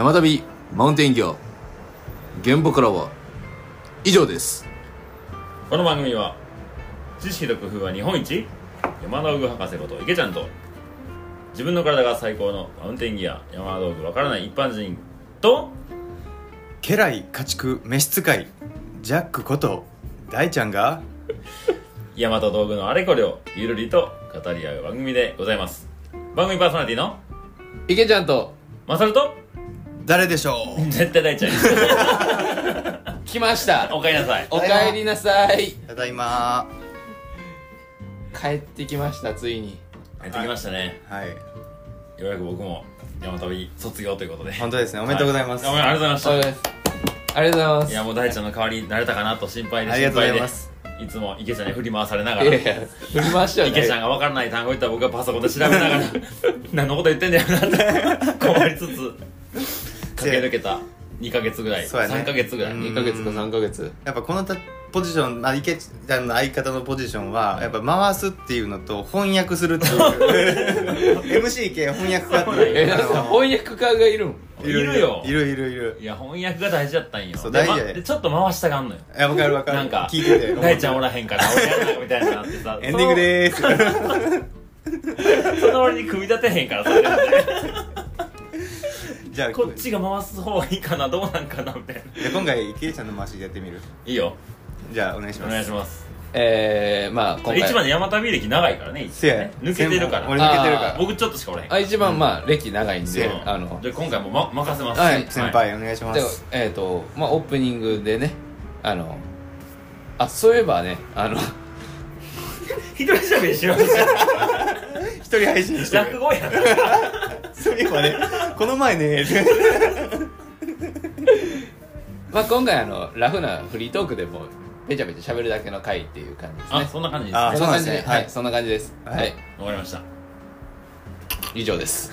山旅マウンテンギア現場からは以上です。この番組は知識と工夫は日本一。山道具博士こと池ちゃんと自分の体が最高のマウンテンギア。山道具わからない一般人と家来家畜召使い。ジャックこと大ちゃんが 山と道具のあれこれをゆるりと語り合う番組でございます。番組パーソナリティの池ちゃんとマサルと誰でしょう？絶対大ちゃん。来ました。おかえりなさい。おかえりなさい。ただいま。帰ってきましたついに。やってきましたね。はい。ようやく僕も山旅卒業ということで。本当ですね。おめでとうございます、はありがとうございましたおです。ありがとうございます。いやもう大ちゃんの代わりになれたかなと心配でありがとうございます。いつも池ちゃんに振り回されながら。振り回してはない池ちゃんが分からない単語言ったら僕はパソコンで調べながら。何のこと言ってんだよなって。困りつつ駆け抜けた2ヶ月ぐらい、そうやね。3ヶ月ぐらい、うん。2ヶ月か3ヶ月。やっぱこのたポジション、まあ、池ちゃんの相方のポジションはやっぱ回すっていうのと翻訳するっていう。MC 系翻訳家っていう。えなんか翻訳家がいるんいるよ。いるいるいる。いや翻訳が大事だったんよ。そうで大事やでまで。ちょっと回したがんのよ。いやわかるわかる。なんか聞いてて。大ちゃんおらへんから 俺やらなみたいになってさ。エンディングでーす。その 割に組み立てへんからそれじゃあこっちが回す方がいいかなどうなんかなみたいな。じゃあ今回池ちゃんの回しでやってみる？いいよ。じゃあお願いしおます。願いします。えー、まあ今回。一番で山旅歴長いからねせやね。抜けてるから。俺抜けてるから。あ僕ちょっとしかおらへんあ一番まあ歴長いんで、そうあの。じゃあ今回も、ま、任せます。はい先輩お願いしまですえっ、とまあオープニングでねあのあそういえばねあの。一人喋りします。一人配信してる。落語やんそういえばねこの前ね まあ今回あのラフなフリートークでもペチャペチャ喋るだけの回っていう感じですあねそんな感じですあねそんな感じで、そうなんですね。はいはい。そんな感じです。ははい。い、わかりました。以上です。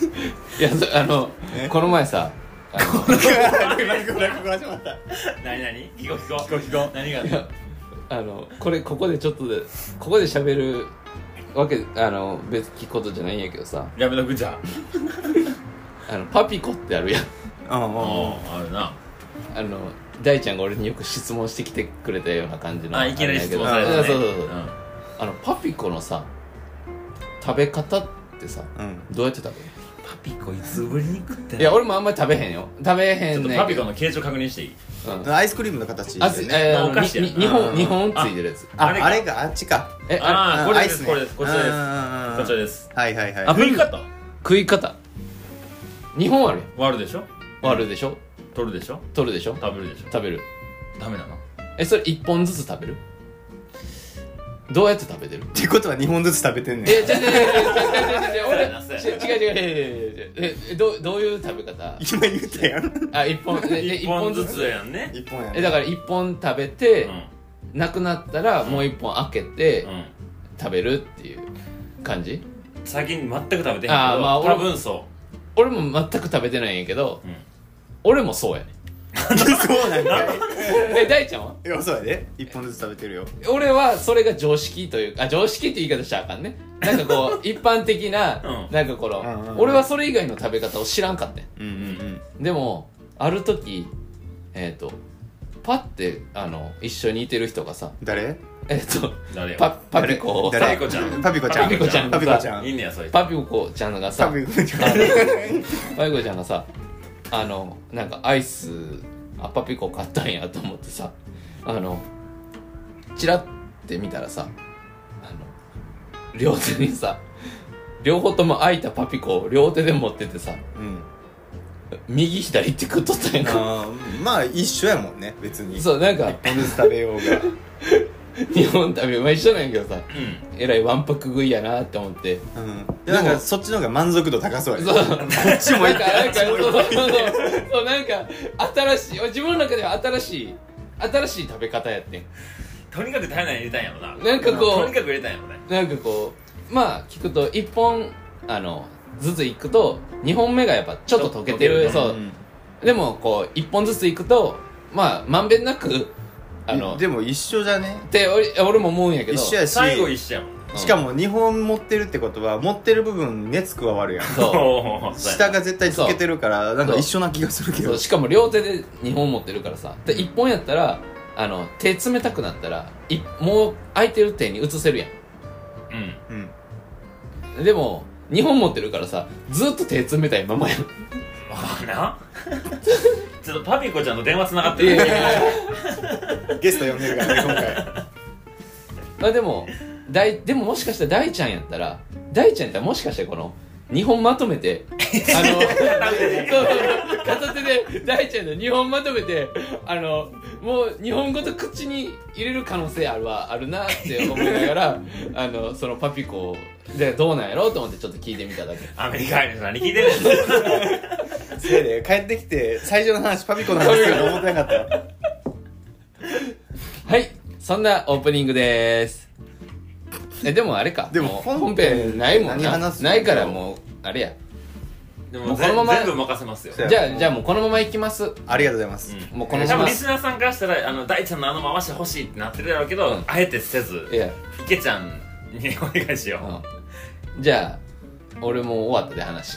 いやそあのえ？この前さあの何何？聞こう聞こう。聞こう聞こう。何がいやあのこれここでちょっとでここで喋るわけあの別聞くことじゃないんやけどさ。やめとくじゃあ。のパピコってあるやん。うんうんうんああるな。あの大ちゃんが俺によく質問してきてくれたような感じのあいきなり質問さあれたね。そうそうそう、ん。あのパピコのさ食べ方ってさうん。どうやって食べる？パピコいつぶりに食ってんいや俺もあんまり食べへんよ。食べへちょっとパピコの形状確認していい？うんアイスクリームの形あでね。えーお菓子やにに日本うん。日本ついてるやつ。ああれか。あれがあっちかえあああこれですアイスね。これです。こちらです。こちらです。はいはいはい。あ食い方？食い方。日本ある割るでしょ？割るでしょ。取るでしょ？取るでしょ。食べるでしょ？食べる。ダメなの？えそれ一本ずつ食べる？どうやって食べてる？ってことは2本ずつ食べてんねん。え、違う違う違う違う違う違う違う違う違う違う違う違う違うええどうどういう食べ方？今言ったやん。あ一本ええ一本ずつ？やんね。1本やえだから一本食べて、うん。なくなったらもう一本開けて、うん。食べるっていう感じ？最近全く食べてへんけどあーまあ俺多分そ俺も全く食べてないんやけど、うん。俺もそうやねそうなんかいえ大ちゃんは？いやそうやで。1本ずつ食べてるよ。俺はそれが常識というかあ常識って言い方しちゃあかんね。なんかこう 一般的な、うん。なんかこの、うんうんうん。俺はそれ以外の食べ方を知らんかったんうんうん。でもある時えっ、とパッてあの一緒にいてる人がさ誰？えっ、と誰よ？パパピコをさ誰？パピコちゃん。パピコちゃん。パピコちゃんパピコちゃん。いいねやそいつ。パピコちゃんがさパピコちゃん。パピコちゃんがさあのなんかアイスあパピコ買ったんやと思ってさあのチラって見たらさあの両手にさ両方とも開いたパピコを両手で持っててさうん。右左って食っとったんやんか。まあ一緒やもんね別に。そうなんか1本ずつ食べようが 日本食べまあ一緒なんやけどさうん。えらいわんぱく食いやなって思って。うん。なんかそっちの方が満足度高そうやそう。こっちもなんか、いいかなんか、そうそうそうそう、なんか、新しい、自分の中では新しい、新しい食べ方やってん。とにかく体内に入れたんやろな。なんかことにかく入れたんやろねう、なんかこう、まあ、聞くと、一本、あの、ずつ行くと、二本目がやっぱちょっと溶けてる、溶けるそう。んでも、こう、一本ずつ行くと、まあ、まんべんなく、あの、でも一緒じゃね？って俺俺も思うんやけど、一緒やし最後一緒やもんうんしかも2本持ってるってことは持ってる部分熱加わるやん。そう。下が絶対つけてるからなんか一緒な気がするけど。そう。しかも両手で2本持ってるからさ。で1本やったらあの手冷たくなったらいもう空いてる手に移せるやうん。うん。んでも2本持ってるからさずっと手冷たいままやん。ああな ちょっとパピコちゃんと電話つながってる。ゲスト呼んでるからね今回。まあでも大でももしかしたら大ちゃんやったら大ちゃんやったらもしかしたらこの2本まとめてあの そう片手で大ちゃんの2本まとめてあのもう2本ごと口に入れる可能性あるわあるなって思いながらあのそのパピコでどうなんやろうと思ってちょっと聞いてみただけ。アメリカ人何聞いてるん せいで帰ってきて最初の話パピコなんですけど思ってなかったよ。はいそんなオープニングです。えでもあれか。でもう本本編ないもんな。何話すないからもうあれや。でもうこのまま全部任せますよ。そうやじゃあじゃあもうこのまま行きます。ありがとうございます、うん。もうこのまま。多分リスナーさんからしたらあの大ちゃんのあの回し欲しいってなってるやろうけど、うん。あえてせずいや。池ちゃんにお願いしようんじゃあ俺もう終わったで話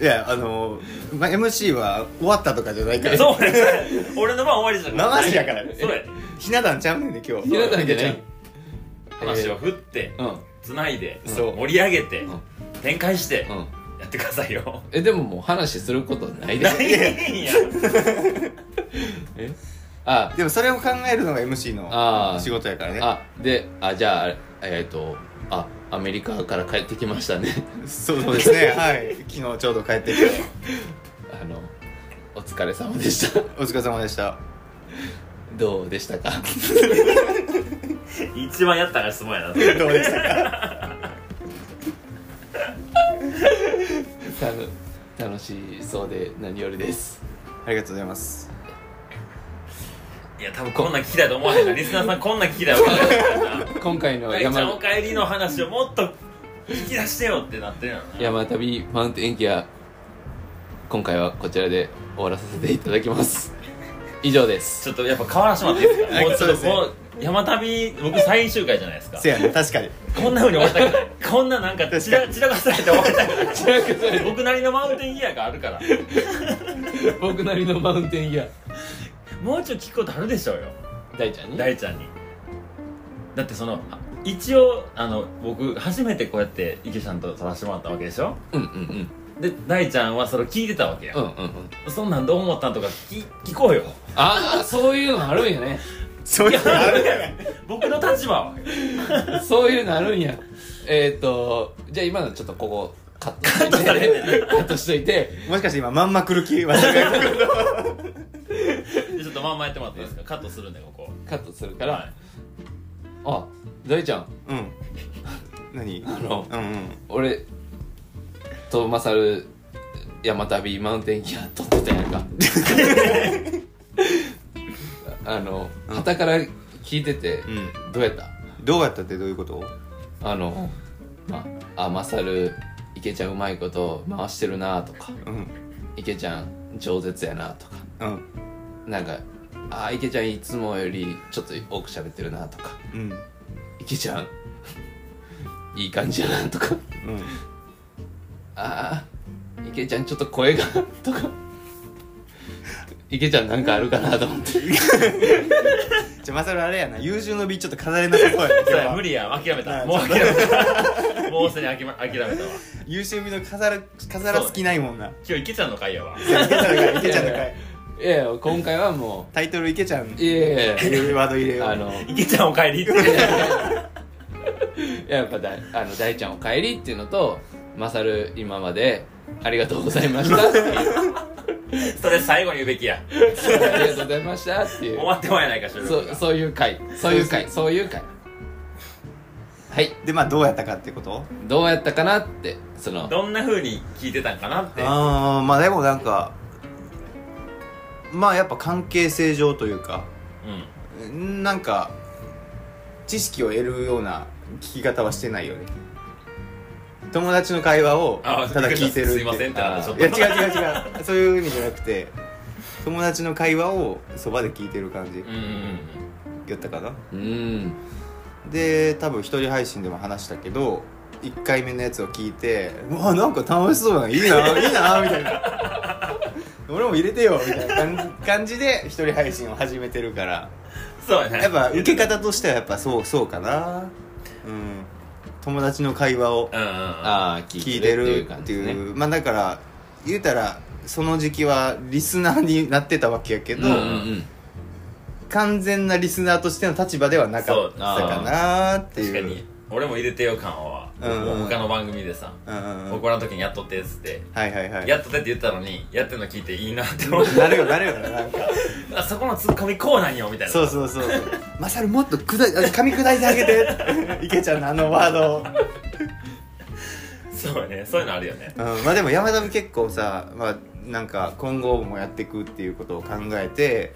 いやあの、まあ、MC は終わったとかじゃないかう、ら。そうね。俺の番終わりじゃな回しやから。そうや。ひな壇ちゃうねんね今日。ひな壇じゃない。話を振ってうん。つないでそう。盛り上げてうん。展開してうん。やってくださいよ。えでももう話することないで。ないんや。え？あ。でもそれを考えるのが MC あー。の仕事やからね。あであじゃあえっ、とあアメリカから帰ってきましたね。そうですね。はい。昨日ちょうど帰ってきて。あのお疲れ様でした。お疲れ様でした。どうでしたか？一番やったら質問やな。どうでしたか？楽しそうで何よりです。ありがとうございますいや多分こんなん聞きたいと思わへんな。リスナーさんこんなん聞きたいと思わへんな今回の大ちゃんお山帰りの話をもっと聞き出してよってなってるやろな。山旅マウンテンギア今回はこちらで終わらさせていただきます。以上です。ちょっとやっぱ変わらせてもらっていいですかはいもうちょっともう山旅僕最終回じゃないですか。せやね確かに。こんな風に終わりたくない。こんななんか散ら散らかされて終わりたくない。散らかされて。僕なりのマウンテンギアがあるから。僕なりのマウンテンギアもうちょい聞くことあるでしょうよ。大ちゃんに？大ちゃんに。だってその一応あの僕初めてこうやって池ちゃんと撮らせてもらったわけでしょ？うんうんうん。で大ちゃんはそれを聞いてたわけや、うんうんうん。そんなんどう思ったんとか聞聞こうよ。ああそういうのあるんやね。そういうのあるやん僕の立場は。そういうのあるんや。えっ、ー、とじゃあ今のちょっとここカットしといて。カットしといて。もしかして今まんま来る気はしてるでちょっとまんまやってもらっていいですか？カットするんでここ。カットするから、はい。あ大ちゃん。うん。何？あのうんうん。俺とマサル山旅マウンテンギア撮ってたやんか。あのうから聞いててうん。どうやった？どうやったってどういうこと？あのまああマサル池ちゃんうまいこと回してるなとか。うん。池ちゃん饒舌やなとか。うんなんかあ池ちゃんいつもよりちょっと多く喋ってるなとかうん。池ちゃんいい感じやなとかうん。ああ池ちゃんちょっと声がとか池ちゃんなんかあるかなと思って。じゃあまさるあれやな優秀の美ちょっっと飾れなさそうやね そうや今日は。無理や諦めた。はいもう諦めた。もうすでに諦め諦めたわ。優秀美の飾る飾らす気ないもんな。今日池ちゃんの回やわ。いや池ちゃんの回池ちゃんの回いやいや今回はもタイトル池ちゃん。ういやいやいいうワード入れよう。やあの池ちゃんお帰り。ってやっぱだあの大ちゃんお帰りっていうのとマサル今までありがとうございましたっていう。それ最後に言うべきや。ありがとうございましたっていう。終わってもやないか収録がそうそういう回。そういう回。そういう回。はい。でまあどうやったかってこと？どうやったかなってその。どんな風に聞いてたんかなって。ああまあでもなんかまあやっぱ関係性上というかうん。なんか知識を得るような聞き方はしてないよね。友達の会話をあただ聞いてるすいませんってなったちょっいとや違う違う違う。そういう意味じゃなくて友達の会話をそばで聞いてる感じ。うんうんうんやったかな？うん。で多分一人配信でも話したけど1回目のやつを聞いて「うわなんか楽しそうだな。いいな いいな」みたいな「俺も入れてよ」みたいな感じ感じで一人配信を始めてるから。そうやね。やっぱ受け方としてはやっぱそうそうかな。うん。友達の会話をうんうんうん。ああ聞聞いてるっていうまあだから言うたらその時期はリスナーになってたわけやけど、うんうんうん。完全なリスナーとしての立場ではなかったかなっていう。確かに。俺も入れてよ感は、他の番組でさ、僕らの時にやっとってっつって、はいはいはい。やっとってって言ったのにやってるの聞いていいなって思ってなるよなるよななんか。あそこのツッコミこうなんよみたいなそうそうそうそう。マサルもっとくだ噛み砕いてあげて。池ちゃんのあのワードを、そうやねそういうのあるよね。うん、まあでも山田も結構さ、まあ、なんか今後もやっていくっていうことを考えて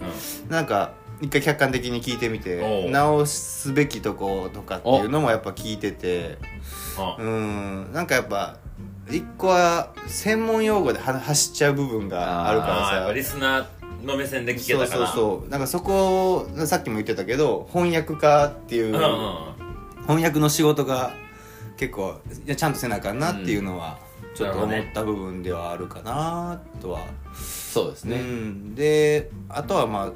うなんか一回客観的に聞いてみおてう。直すべきとことかっていうのもやっぱ聞いてて。んう。ん。なんかやっぱ一個は専門用語では走っちゃう部分があるからさ。リスナーの目線で聞けそうたからそうそうなんかそこをさっきも言ってたけど翻訳家っていう、うんうん翻訳の仕事が結構いやちゃんとせなあかんなっていうのは、ちょっと思った部分ではあるかなとは、そうですね、うん、であとはまあ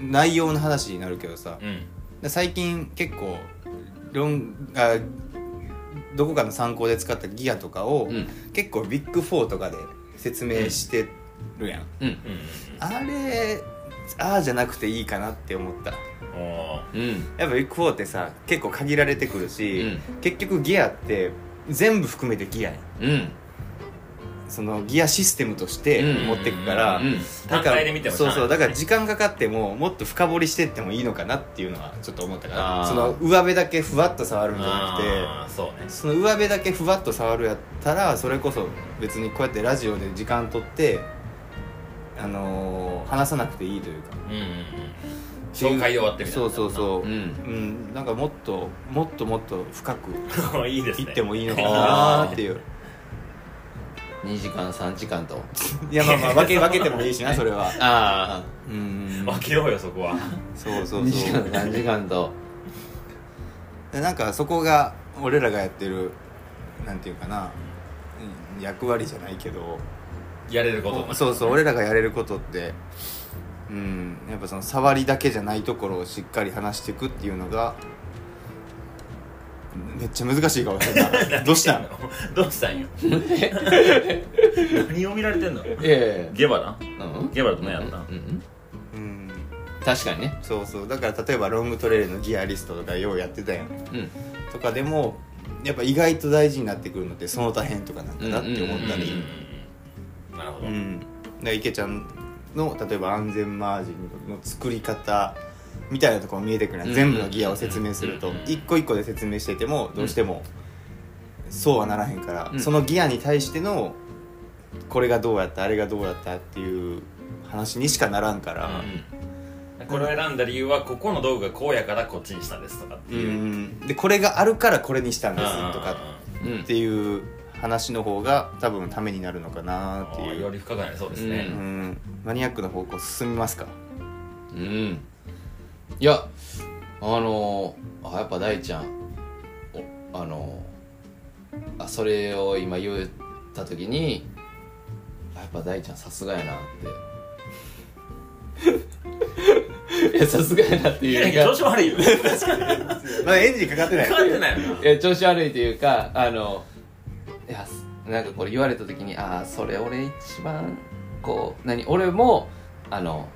内容の話になるけどさ。うん。で最近結構論あどこかの参考で使ったギアとかを、うん。結構ビッグ4とかで説明してるやん、うん。うんあれああじゃなくていいかなって思った。やっぱビッグ4ってさ結構限られてくるし、うん。結局ギアって全部含めてギアやん。うんそのギアシステムとしてうん。持ってくから、うん。単体で見てもしゃそうそうだから時間かかってももっと深掘りしてってもいいのかなっていうのはちょっと思ったからその上辺だけふわっと触るんじゃなあーそうね。くてその上辺だけふわっと触るやったらそれこそ別にこうやってラジオで時間取ってあのー話さなくていいというか。うんうんうん。紹介終わってみたいな。そうそうそう。うん。うん、なんかもっともっともっと深くう いいですね。いってもいいのかなっていう2時間3時間と。いやまあまあ分け分けてもいいしな それは。ああ。うん。分けようよそこは。そうそう2時間そう3時間と。でなんかそこが俺らがやってるなんていうかなうん役割じゃないけど。やれることそうそう俺らがやれることって。うん。やっぱその触りだけじゃないところをしっかり話していくっていうのがめっちゃ難しいかもしれないどうした？んどうしたんよ？何を見られてんの？いやいやいや。ゲバラ？うん。ゲバラと何やったうん。うん。うん。確かにね。そうそう。だから例えばロングトレイルのギアリストとかようやってたやん。うん。とかでもやっぱ意外と大事になってくるのってその他編とかなんだなって思ったうんうんうんりなるほど。うん。だから池ちゃんの例えば安全マージンの作り方みたいなところ見えてくるうん。全部のギアを説明するとうん。一個一個で説明しててもどうしてもそうはならへんから、うん。そのギアに対してのこれがどうやったあれがどうやったっていう話にしかならんから、これを選んだ理由はここの道具がこうやからこっちにしたんですとかってういう、ん。でこれがあるからこれにしたんですとかうん。っていう話の方が多分ためになるのかなっていう、より深くなりそうですね、ううん、マニアックな方向進みますか？うんいやあのー、あやっぱ大ちゃんおあのー、あそれを今言った時にあやっぱ大ちゃんさすがやなって。いやさすがやなっていやいうか調子悪いよ。まだエンジンかかってない。かかってないよ。ないや調子悪いというかあのいやなんかこれ言われた時にああそれ俺一番こう何俺もあの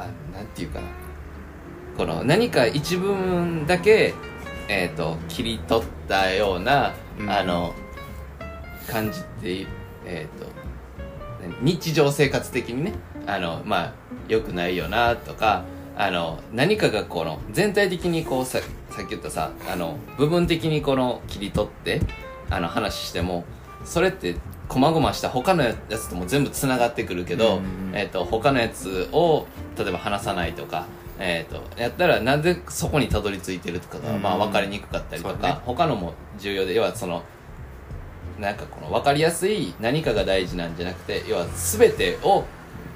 あなんていうかな。この何か一部分だけえっ、と切り取ったような、うん。あの感じってえっ、と何日常生活的にねあのまあよくないよなとかあの何かがこの全体的にこうささっき言ったさあの部分的にこの切り取ってあの話してもそれって細々した他のやつとも全部つながってくるけど、えー、と他のやつを例えば話さないとか、えー、とやったらなんでそこにたどり着いてるとかが、うんまあ、分かりにくかったりとか、ね。他のも重要で要はそのなんかこの分かりやすい何かが大事なんじゃなくて要は全てを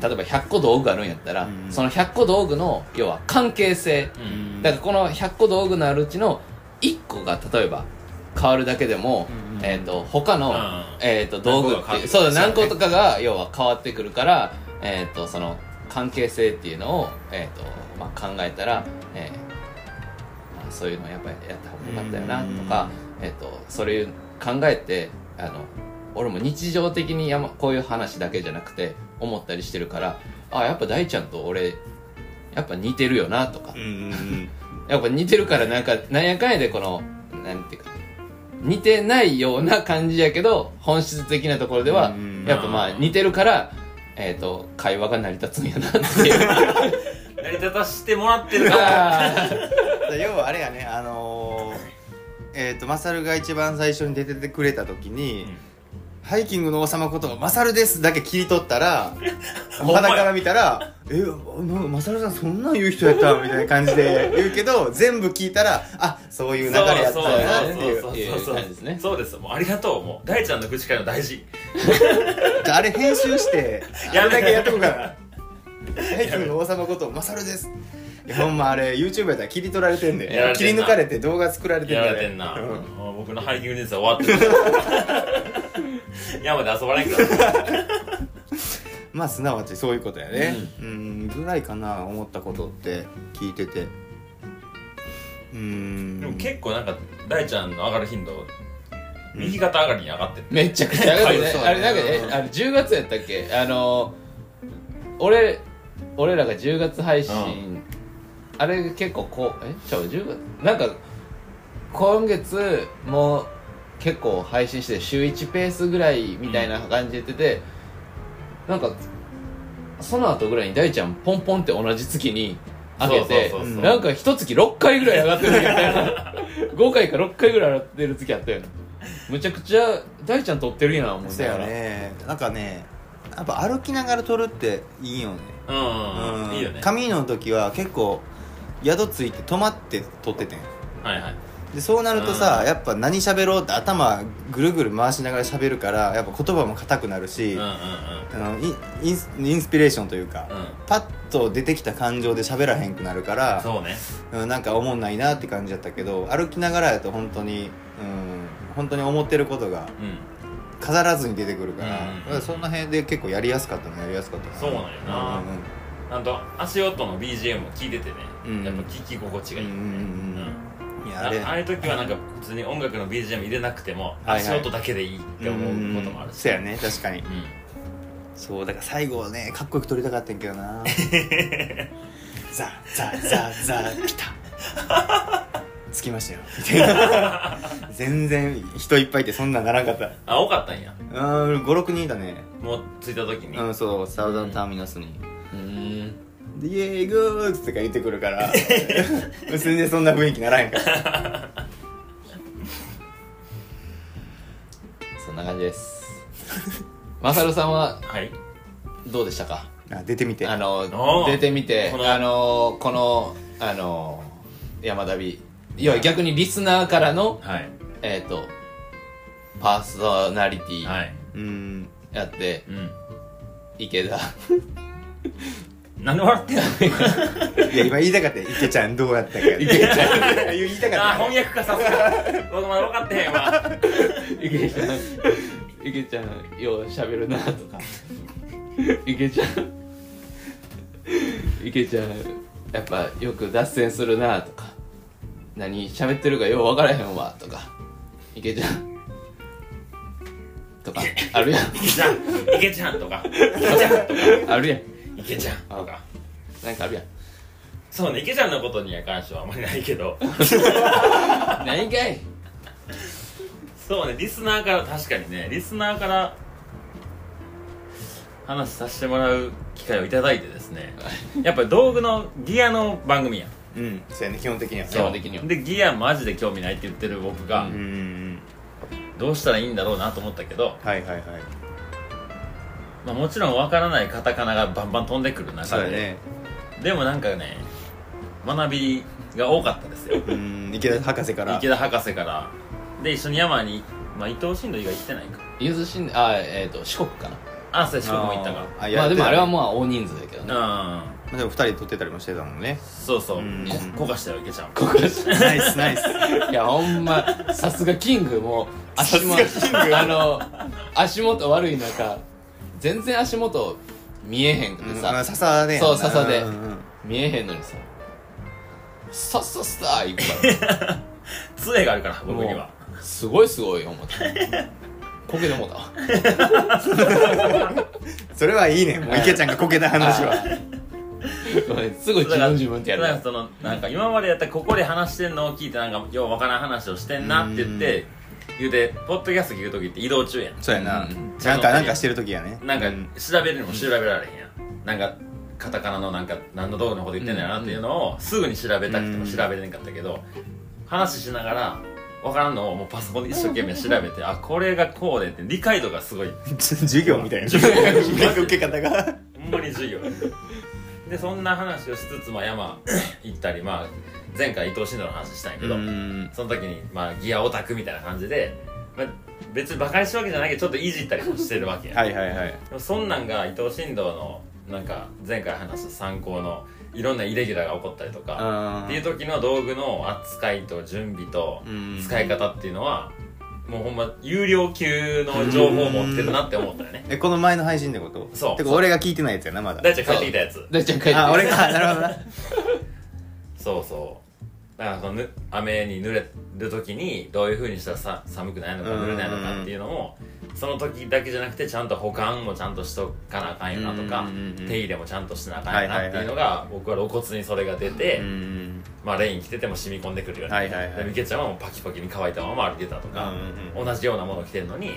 例えば100個道具あるんやったら、うんその100個道具の要は関係性。うんだからこの100個道具のあるうちの1個が例えば変わるだけでも、うんうんえー、と他の、うんえー、と道具って何個が変わってくるそうだ何個とかが要は変わってくるから、えー、とその関係性っていうのを、えーとまあ、考えたら、えーまあ、そういうのやっぱりやった方がよかったよなとか、えー、とそれ考えてあの俺も日常的にや、ま、こういう話だけじゃなくて思ったりしてるからあやっぱ大ちゃんと俺やっぱ似てるよなとか。やっぱ似てるからなんかなんやかんやでこのなんていうか似てないような感じやけど本質的なところではうん。やっぱまあ似てるから、えー、と会話が成り立つんやなっていう。成り立たしてもらってるから。あー。要はあれやねあのー、えっ、とマサルが一番最初に出ててくれた時に、ハイキングの王様ことマサルですだけ切り取ったら 肌から見たら「えなマサルさんそんなん言う人やった?」みたいな感じで 言うけど全部聞いたらあそういう流れやったんやなっていうそうそうそうそういう感じですねそうですもうありがとうもう大ちゃんの口からの大事じゃああれ編集してあれだけやっとこうかなハイキングの王様ことマサルですほんまあれ YouTube やったら切り取られてんで切り抜かれて動画作られてんやでられてんな、僕のハイキング人生終わってる山で遊ばないから。まあすなわちそういうことやね。うん。ぐらいかな思ったことって聞いてて。うん。でも結構なんか大ちゃんの上がる頻度右肩上がりに上がってる、めちゃくちゃ上がるね。そうあれなんかえあれ10月やったっけ？あの俺俺らが10月配信、あれ結構こうえ？ちゃう？10月？なんか今月もう結構配信して週1ペースぐらいみたいな感じで言ってて、なんかその後ぐらいに大ちゃんポンポンって同じ月に上げてなんか一月6回ぐらい上がってるみたいな5回か6回ぐらい上がってる月あったよなむちゃくちゃ大ちゃん撮ってるやん思いそうやながらね。なんかねやっぱ歩きながら撮るっていいよね。うんうん、うん、いいよね。上の時は結構宿ついて泊まって撮っててん。はいはいでそうなるとさ、うん。やっぱ何喋ろうって頭ぐるぐる回しながら喋るからやっぱ言葉も硬くなるし、うんうんあのインインスインスピレーションというか、うん。うんパッと出てきた感情で喋らへんくなるからそうね。うん、なんか思んないなって感じだったけど歩きながらやと本当にうん本当に思ってることがうん。飾らずに出てくるから,、うんうんうん。そんな辺で結構やりやすかったのやりやすかったそうなんよな。なんと足音の BGM も聞いててね、うんやっぱ聞き心地がいい、うんうんうんうん。うん。あいやあれ。ああいう時はなんか普通に音楽の BGM 入れなくてもはいはい。足音だけでいいって思うこともあるし、そうやね確かに。うん。そうだから最後はねかっこよく撮りたかったんやけどな。ザザザザ来た。着きましたよ。みたいな全然人いっぱいいてそんなんならんかった。あ多かったんや。うん56人いたね。もう着いた時に、うんそうサウザンターミナスに。うーんでイエーイグーッとか言ってくるから 全然そんな雰囲気ならへんから。そんな感じです。マサルさんははい。どうでしたか？あ出てみて。あの出てみてこのあのこのあの山旅要は逆にリスナーからのはい。えっ、とパーソナリティはい。うん。やって、うん。池田なんで笑ってんの？いや今言いたかったよ。池ちゃんどうやったか。池ちゃん。言いたかった。あ翻訳かさすが。僕まだ分かってへんわ。池ちゃん。池ちゃんようしゃべるなとか。池ちゃん。池ちゃんやっぱよく脱線するなとか。何喋ってるかよう分からへんわとか。池ちゃん。とかあるやん。池ちゃん。池ちゃんとか。池ちゃんとか。あるやん池ちゃん。とか。なんかあるやん。そうね池ちゃんのことには関してはあんまりないけど。何かい。そうねリスナーから確かにねリスナーから話させてもらう機会をいただいてですね。やっぱり道具のギアの番組やん。うんそうやね基本的には基本的には。でギアマジで興味ないって言ってる僕が、うん。どうしたらいいんだろうなと思ったけど、はいはいはいまあ、もちろんわからないカタカナがバンバン飛んでくる中で、そうやね。でもなんかね学びが多かったですよ。うん池田博士から。池田博士から。で一緒に山に、まあ、伊藤新道以外行ってないか。ゆずしんあえっ、と四国かな。あそうや四国も行ったか。あまあでもあれはうまあ大人数だけどね。うん。でも2人撮ってたりもしてたもんね。そうそう。うん。こ焦がしたよいけちゃんここナイスナイス。いやほんまさすがキングもう足元さすがキング。あの足元悪い中全然足元見えへんくてさ、うん笹でそう笹で。んん見えへんのにさ。さっさっさー行くから 杖があるから僕には。すごいすごい思って。こけてもうたわ。それはいいね。もう池ちゃんがこけた話は。すぐ自分自分ってやるそのなんか今までやったらここで話してんのを聞いてなんかようわからん話をしてんなって言って言うてポッドキャスト聞く時って移動中やん。そうやな。うんなんかなんかしてる時やね。なんかうん。調べるにも調べられへんやん。なんかカタカナのなんか何の道具のこと言ってんだよなっていうのをすぐに調べたくても調べれんかったけど話しながら分からんのをもうパソコンで一生懸命調べて あこれがこうでって理解度がすごい。授業みたいな。なんか受け方が。ほんまに授業でそんな話をしつつ、まあ、山行ったり、まあ、前回伊藤慎太の話したんやけど、うん。その時に、まあ、ギアオタクみたいな感じで、まあ、別にバカにしたわけじゃないけどちょっっといじったりもしてるわけや、はいはいはい。そんなんが伊藤新道のなんか前回話した参考のいろんなイレギュラーが起こったりとかあっていう時の道具の扱いと準備とうん。使い方っていうのはもうほんま有料級の情報を持ってるなって思ったえこの前の配信ってこと？そう。てか俺が聞いてないやつやなまだ。大ちゃん帰ってきたやつ。大ちゃん帰ってあ俺か。なるほどな。そうそう。だからそのぬ雨に濡れる時にどういうふうにしたらさ寒くないのかうん。濡れないのかっていうのもその時だけじゃなくてちゃんと保管もちゃんとしとかなあかんよなとかうんうんうん手入れもちゃんとしなあかんよなっていうのが僕は露骨にそれが出て、うんまあ、レイン着てても染み込んでくるようにはいはいはい。でみけちゃんはもうパキパキに乾いたまま歩いてたとか、うんうん同じようなものを着てるのに、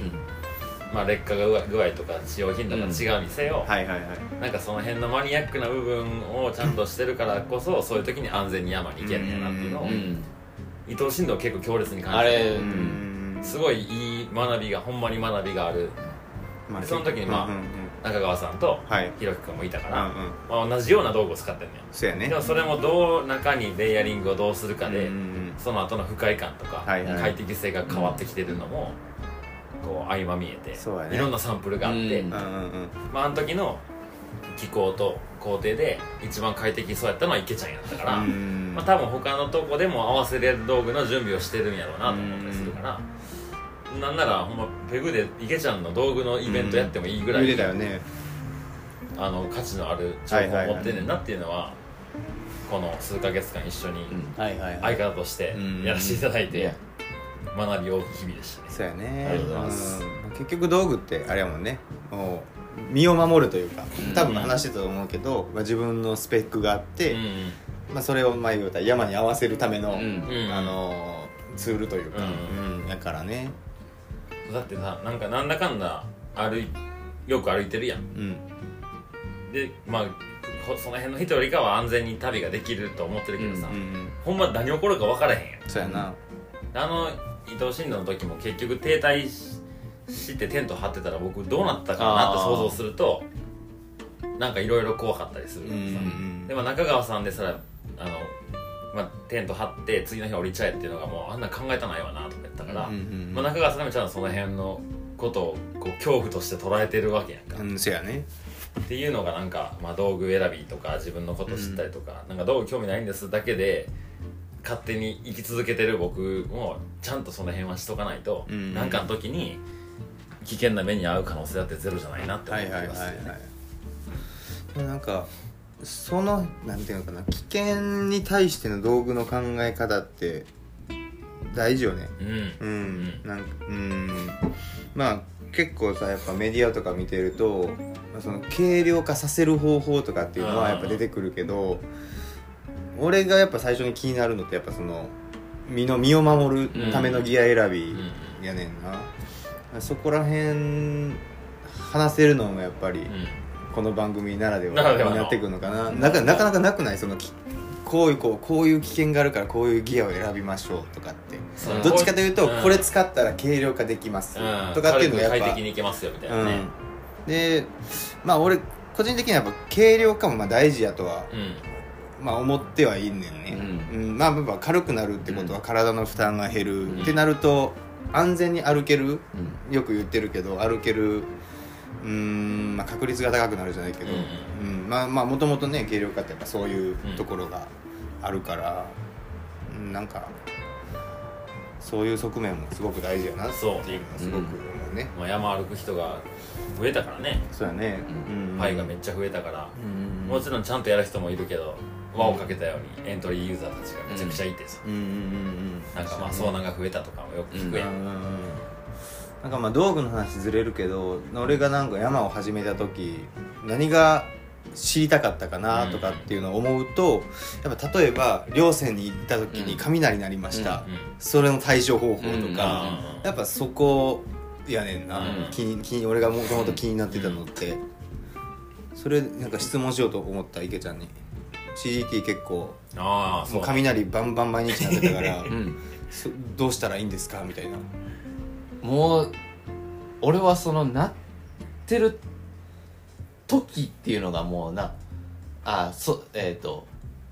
まあ、劣化が具合とか使用頻度が違うにせよ、はいはいはい。なんかその辺のマニアックな部分をちゃんとしてるからこそそういう時に安全に山に行けるんやなっていうのを、うん。伊藤新道結構強烈に感じあれてうんすごいいい学びがほんまに学びがある。まあその時にまあうんうんうん。中川さんとはい。ひろきくんもいたから、うんうん。まあ、同じような道具を使ってるのよそうやね。でもそれもどう中にレイヤリングをどうするかで、うんうん。その後の不快感とか、はいはい。快適性が変わってきてるのも、こう相まみえてそうやね。いろんなサンプルがあって、うん。うんうんうんまあ、あの時の気候と工程で一番快適そうやったのは池ちゃんやったから、うん。まあ、多分他のとこでも合わせれる道具の準備をしてるんやろうなと思ったりするから、なんならほんまペグで池ちゃんの道具のイベントやってもいいぐらい、見れたよね。あの価値のある情報を持ってんねんなっていうのは,、この数ヶ月間一緒にはいはいはい。相方としてうんやらせていただいて学び多い日々でしたね。そうやね。ありがとうございます。うん。結局道具ってあれやもんね。もう身を守るというかうん。多分話してたと思うけど、まあ、自分のスペックがあって、うんまあ、それをまあ言うたら山に合わせるための、うん。うん。あのーツールというか、うん。うん。だからね。だってさなんかなんだかんだ歩いよく歩いてるやん。うん。でまあこその辺の人よりかは安全に旅ができると思ってるけどさ、うんうんほんま何起こるか分からへんやん。そうやな。あの伊藤新道の時も結局停滞ししてテント張ってたら僕どうなったかなって想像するとなんかいろいろ怖かったりす。るからさ、うん。でも中川さんでさあの、まあ、テント張って次の日降りちゃえっていうのがもうあんな考えたないわなとか言ったから、うんうんうんまあ、中川さんでもちゃんとその辺のことをこう恐怖として捉えてるわけやんか、うんそうやね。っていうのがなんか、まあ、道具選びとか自分のこと知ったりとか、なんか道具興味ないんですだけで勝手に生き続けてる僕もちゃんとその辺はしとかないと、うん。なんかの時に危険な目に遭う可能性だってゼロじゃないなって思いますよね。なんかそのなんていうのかな危険に対しての道具の考え方って大事よね。うん。うん、なんかうん。まあ結構さやっぱメディアとか見てると、まあ、その軽量化させる方法とかっていうのはやっぱ出てくるけど俺がやっぱ最初に気になるのってやっぱその身の身を守るためのギア選びやねんな、そこら辺話せるのもやっぱりうん。この番組ならではになってくるのかな。なかなかなかなくない？そのきこういうこうこういう危険があるからこういうギアを選びましょうとかって。どっちかというとうん。これ使ったら軽量化できます。うん。とかっていうのがやっぱ快適にいけますよみたいなね。うん、でまあ俺個人的にはやっぱ軽量化もまあ大事やとは、うんまあ、思ってはいんねんね、うん。まあやっぱ軽くなるってことは体の負担が減る、ん。ってなると安全に歩ける。うん。よく言ってるけど歩けるうーん、まあ、確率が高くなるじゃないけど、うん。まあまあもともとね軽量化ってやっぱそういうところがあるから、うん、なんかそういう側面もすごく大事やなっていうのはすごく思うね、まあ、山歩く人が増えたからね。そうやね、うん。パイがめっちゃ増えたから、うん。もちろんちゃんとやる人もいるけど輪をかけたようにエントリーユーザーたちがめちゃくちゃいてさ、うん。うん。うん。なんかまあ遭難が増えたとかもよく聞くやん、うん。なんかまあ道具の話ずれるけど俺がなんか山を始めた時何が知りたかったかなとかっていうのを思うと、やっぱ例えば稜線に行った時に雷鳴りました、うん。それの対処方法とか、うん。うん。やっぱそこやねんな、うん。気に気に俺がもともと気になってたのって、それなんか質問しようと思った池ちゃんに CDT 結構もああそうう雷バンバン毎日なってたから、うん。そどうしたらいいんですか？みたいな。もう俺はそのなってる時っていうのがもうなあそえっ、と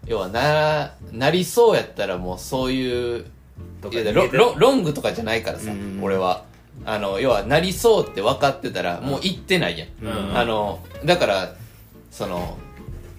要はななりそうやったらもうそういうといやロロロングとかじゃないからさ、うん俺は。あの要はなりそうって分かってたらもう行ってないやん、うん。あのだからその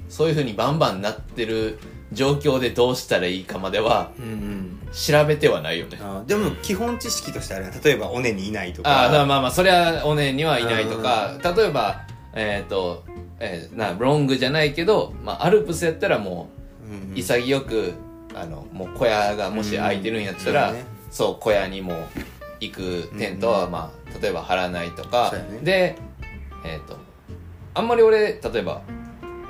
そういうふうにバンバンなってる状況でどうしたらいいかまではうんうん。調べてはないよね。あでも基本知識としてあれ例えば尾根にいないとか。ああだからまあまあそれはおねにはいないとか。例えばえっ、と、えーなロングじゃないけど、まあ、アルプスやったらもうんう潔くあのもう小屋がもし空いてるんやったら、うんそうねそう小屋にも行くテントは、まあ、例えば張らないとか、そうやね。でえっ、とあんまり俺例えば、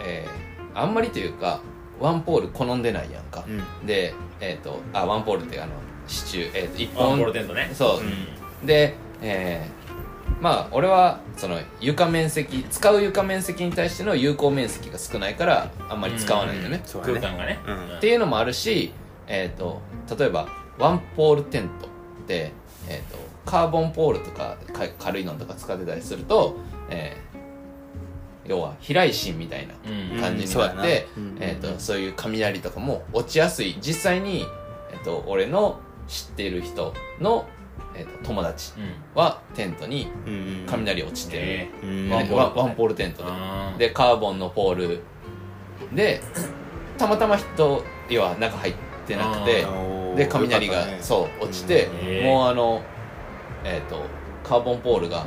えーあんまりというかワンポール好んでないやんか、うん。でえっ、とあワンポールってあの支柱、えー、と一ワン本ボールテントね。そう。うん。で、えーまあ俺はその床面積使う床面積に対しての有効面積が少ないからあんまり使わないん。だよね、空間がね、うん。っていうのもあるし、えー、と例えばワンポールテントって、えー、とカーボンポールとかか軽いのとか使ってたりすると、えー要は飛来芯みたいなうん。感じにそうやな。なって、うん。えー、とそういう雷とかも落ちやすい。実際に、えー、と俺の知っている人の、えー、と友達うん。はテントにうん。うん雷落ちてる、えうん。ワンポールワンポールテントで。でカーボンのポール。でたまたま人は中入ってなくてで雷がね。そう落ちてうん。もうあのえっとカーボンポールが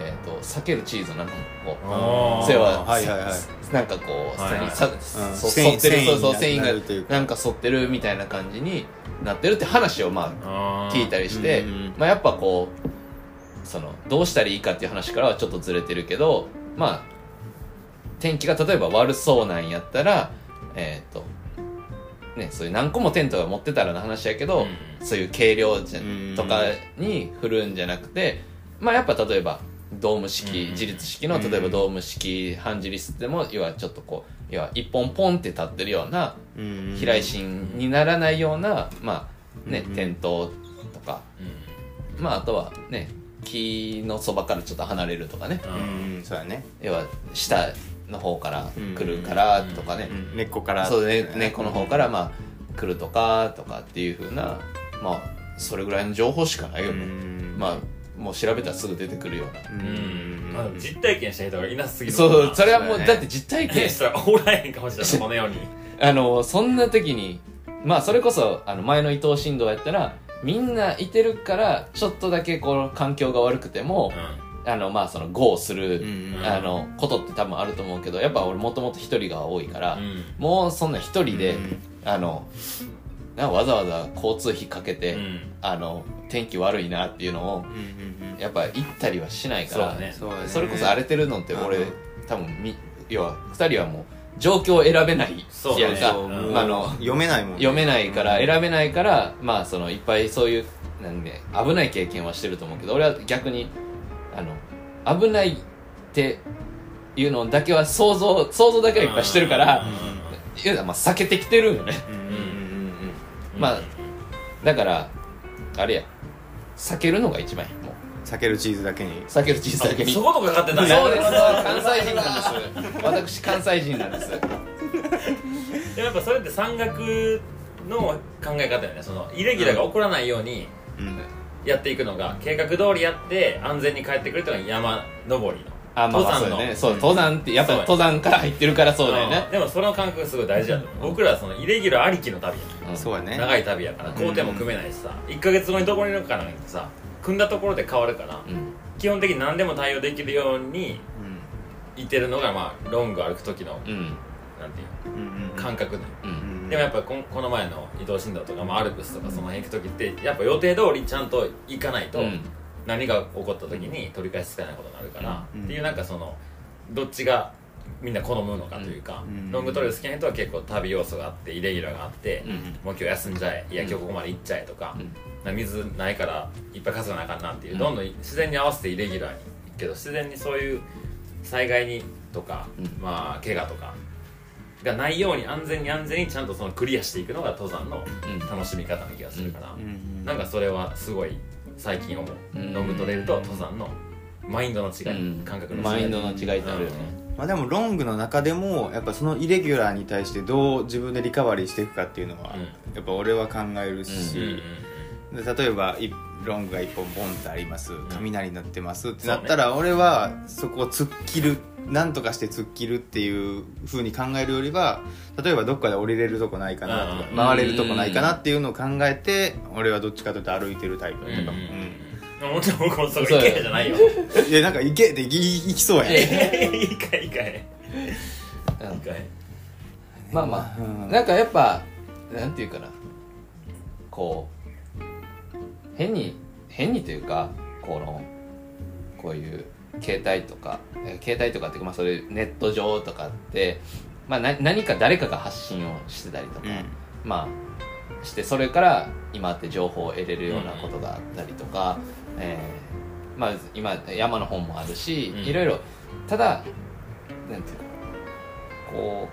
えっと避けるチーズなのこあー。うそれははいはいはい。なんかこうはいはい。さうん。そ繊維沿ってるそうそう繊繊維維になるというか。がなんか沿ってるみたいな感じになってるって話をまあ聞いたりして、うんうんうん。まあ、やっぱこうそのどうしたらいいかっていう話からはちょっとずれてるけどまあ天気が例えば悪そうなんやったらえっ、とねそういう何個もテントが持ってたらの話やけど、そういう軽量とかに振るんじゃなくてまあやっぱ例えばドーム式うん自立式のうん例えばドーム式半自立でも要はちょっとこう要は一本ポンって立ってるようなうん飛来芯にならないようなまあねうん点灯とか。うん。まああとはね木のそばからちょっと離れるとかね。うんそうやね。要は下の方から来るからとかね。うん根っこから。そうね根っこの方からまあ来るとかとかっていうふうなまあそれぐらいの情報しかないよね。うん。まあもう調べたらすぐ出てくるような。うん。まあ実体験した人がいなすぎる。そうそれはもそううだね。だって実体験。したらおらへんかもしれない。この世に。あのそんな時にまあそれこそあの前の伊藤新道やったらみんないてるからちょっとだけこう環境が悪くても、あのまあその GO する、うん。あのことって多分あると思うけどやっぱ俺もともと一人が多いから、うん。もうそんな一人で、うん。あのなんかわざわざ交通費かけて、うん。あの天気悪いなっていうのをうんうんうん。やっぱ行ったりはしないからそね。そね。それこそ荒れてるのって俺、うん。多分み要は二人はもう状況を選べないそうやんか、そうもうまあ、あの読めないもんね。読めないから選べないからまあそのいっぱいそういうなんで危ない経験はしてると思うけど俺は逆にあの危ないっていうのだけは想像想像だけはいっぱいしてるからうんいやまあ避けてきてるよね。うんうんうんうんまあだからあれや。避けるのが一番やもう。避けるチーズだけに。避けるチーズだけに。そことかかってたんそうです。や関西人なんです私関西人なんです。でもやっぱそれって山岳の考え方よね。そのイレギュラーが起こらないようにうん。やっていくのが計画通りやって安全に帰ってくるっていうのが山登りのあまあまあそうね。そう登山ってやっぱ登山から入ってるからそうだよね。ん。でもその感覚すごい大事だと思う。僕らはそのイレギュラーありきの旅そうやね。長い旅やから。工程も組めないしさ。1ヶ月後にどこにいるかなんてさ組んだところで変わるからうん。基本的に何でも対応できるようにうん。いてるのがまあロング歩く時のうん。なんていううんうん感覚でもやっぱこんこの前の伊藤新道とか、まあ、アルプスとかその辺行く時ってやっぱ予定通りちゃんと行かないとうん何が起こった時に取り返しつかないことになるから、うん。っていうなんかそのどっちがみんな好むのかというか、うん。ロングトレイル好きな人は結構旅要素があってイレギュラーがあって、うん。もう今日休んじゃえいやうん今日ここまで行っちゃえとか,、うん。水ないからいっぱい稼がなあかんなっていう、うん。どんどん自然に合わせてイレギュラーにけど自然にそういう災害にとか、うん。まあ怪我とかがないように安全に安全にちゃんとそのクリアしていくのが登山のうん。楽しみ方な気がするから、うん。なんかそれはすごい最近思う、うん。ロングトレイルと登山のマインドの違い、うん。感覚の違い。マインドの違いってあるよね。まあでもロングの中でもやっぱそのイレギュラーに対してどう自分でリカバリーしていくかっていうのは、うん。やっぱ俺は考えるうんし、で例えばいロングが1本ボンってあります。雷になってますってなったら俺はそこを突っ切るなんとかして突っ切るっていうふうに考えるよりは例えばどっかで降りれるとこないかなとかうん。回れるとこないかなっていうのを考えて俺はどっちかというと歩いてるタイプうん。うん。とか、うん。もちろん。僕もそれそういけじゃないようん。いやなん。か行けって行き行きそうやん。いいかいいかいうん。いいかいまあまうん。あなん。かやっぱなん。ていうかなこう変に変にというかこのこういう携帯とかえー携帯とかっていうかまあそれネット上とかって、まあ、な何か誰かが発信をしてたりとか、まあしてそれから今って情報を得れるようなことがあったりとか、えーまあ今山の本もあるし、うん。いろいろただなんていうかこ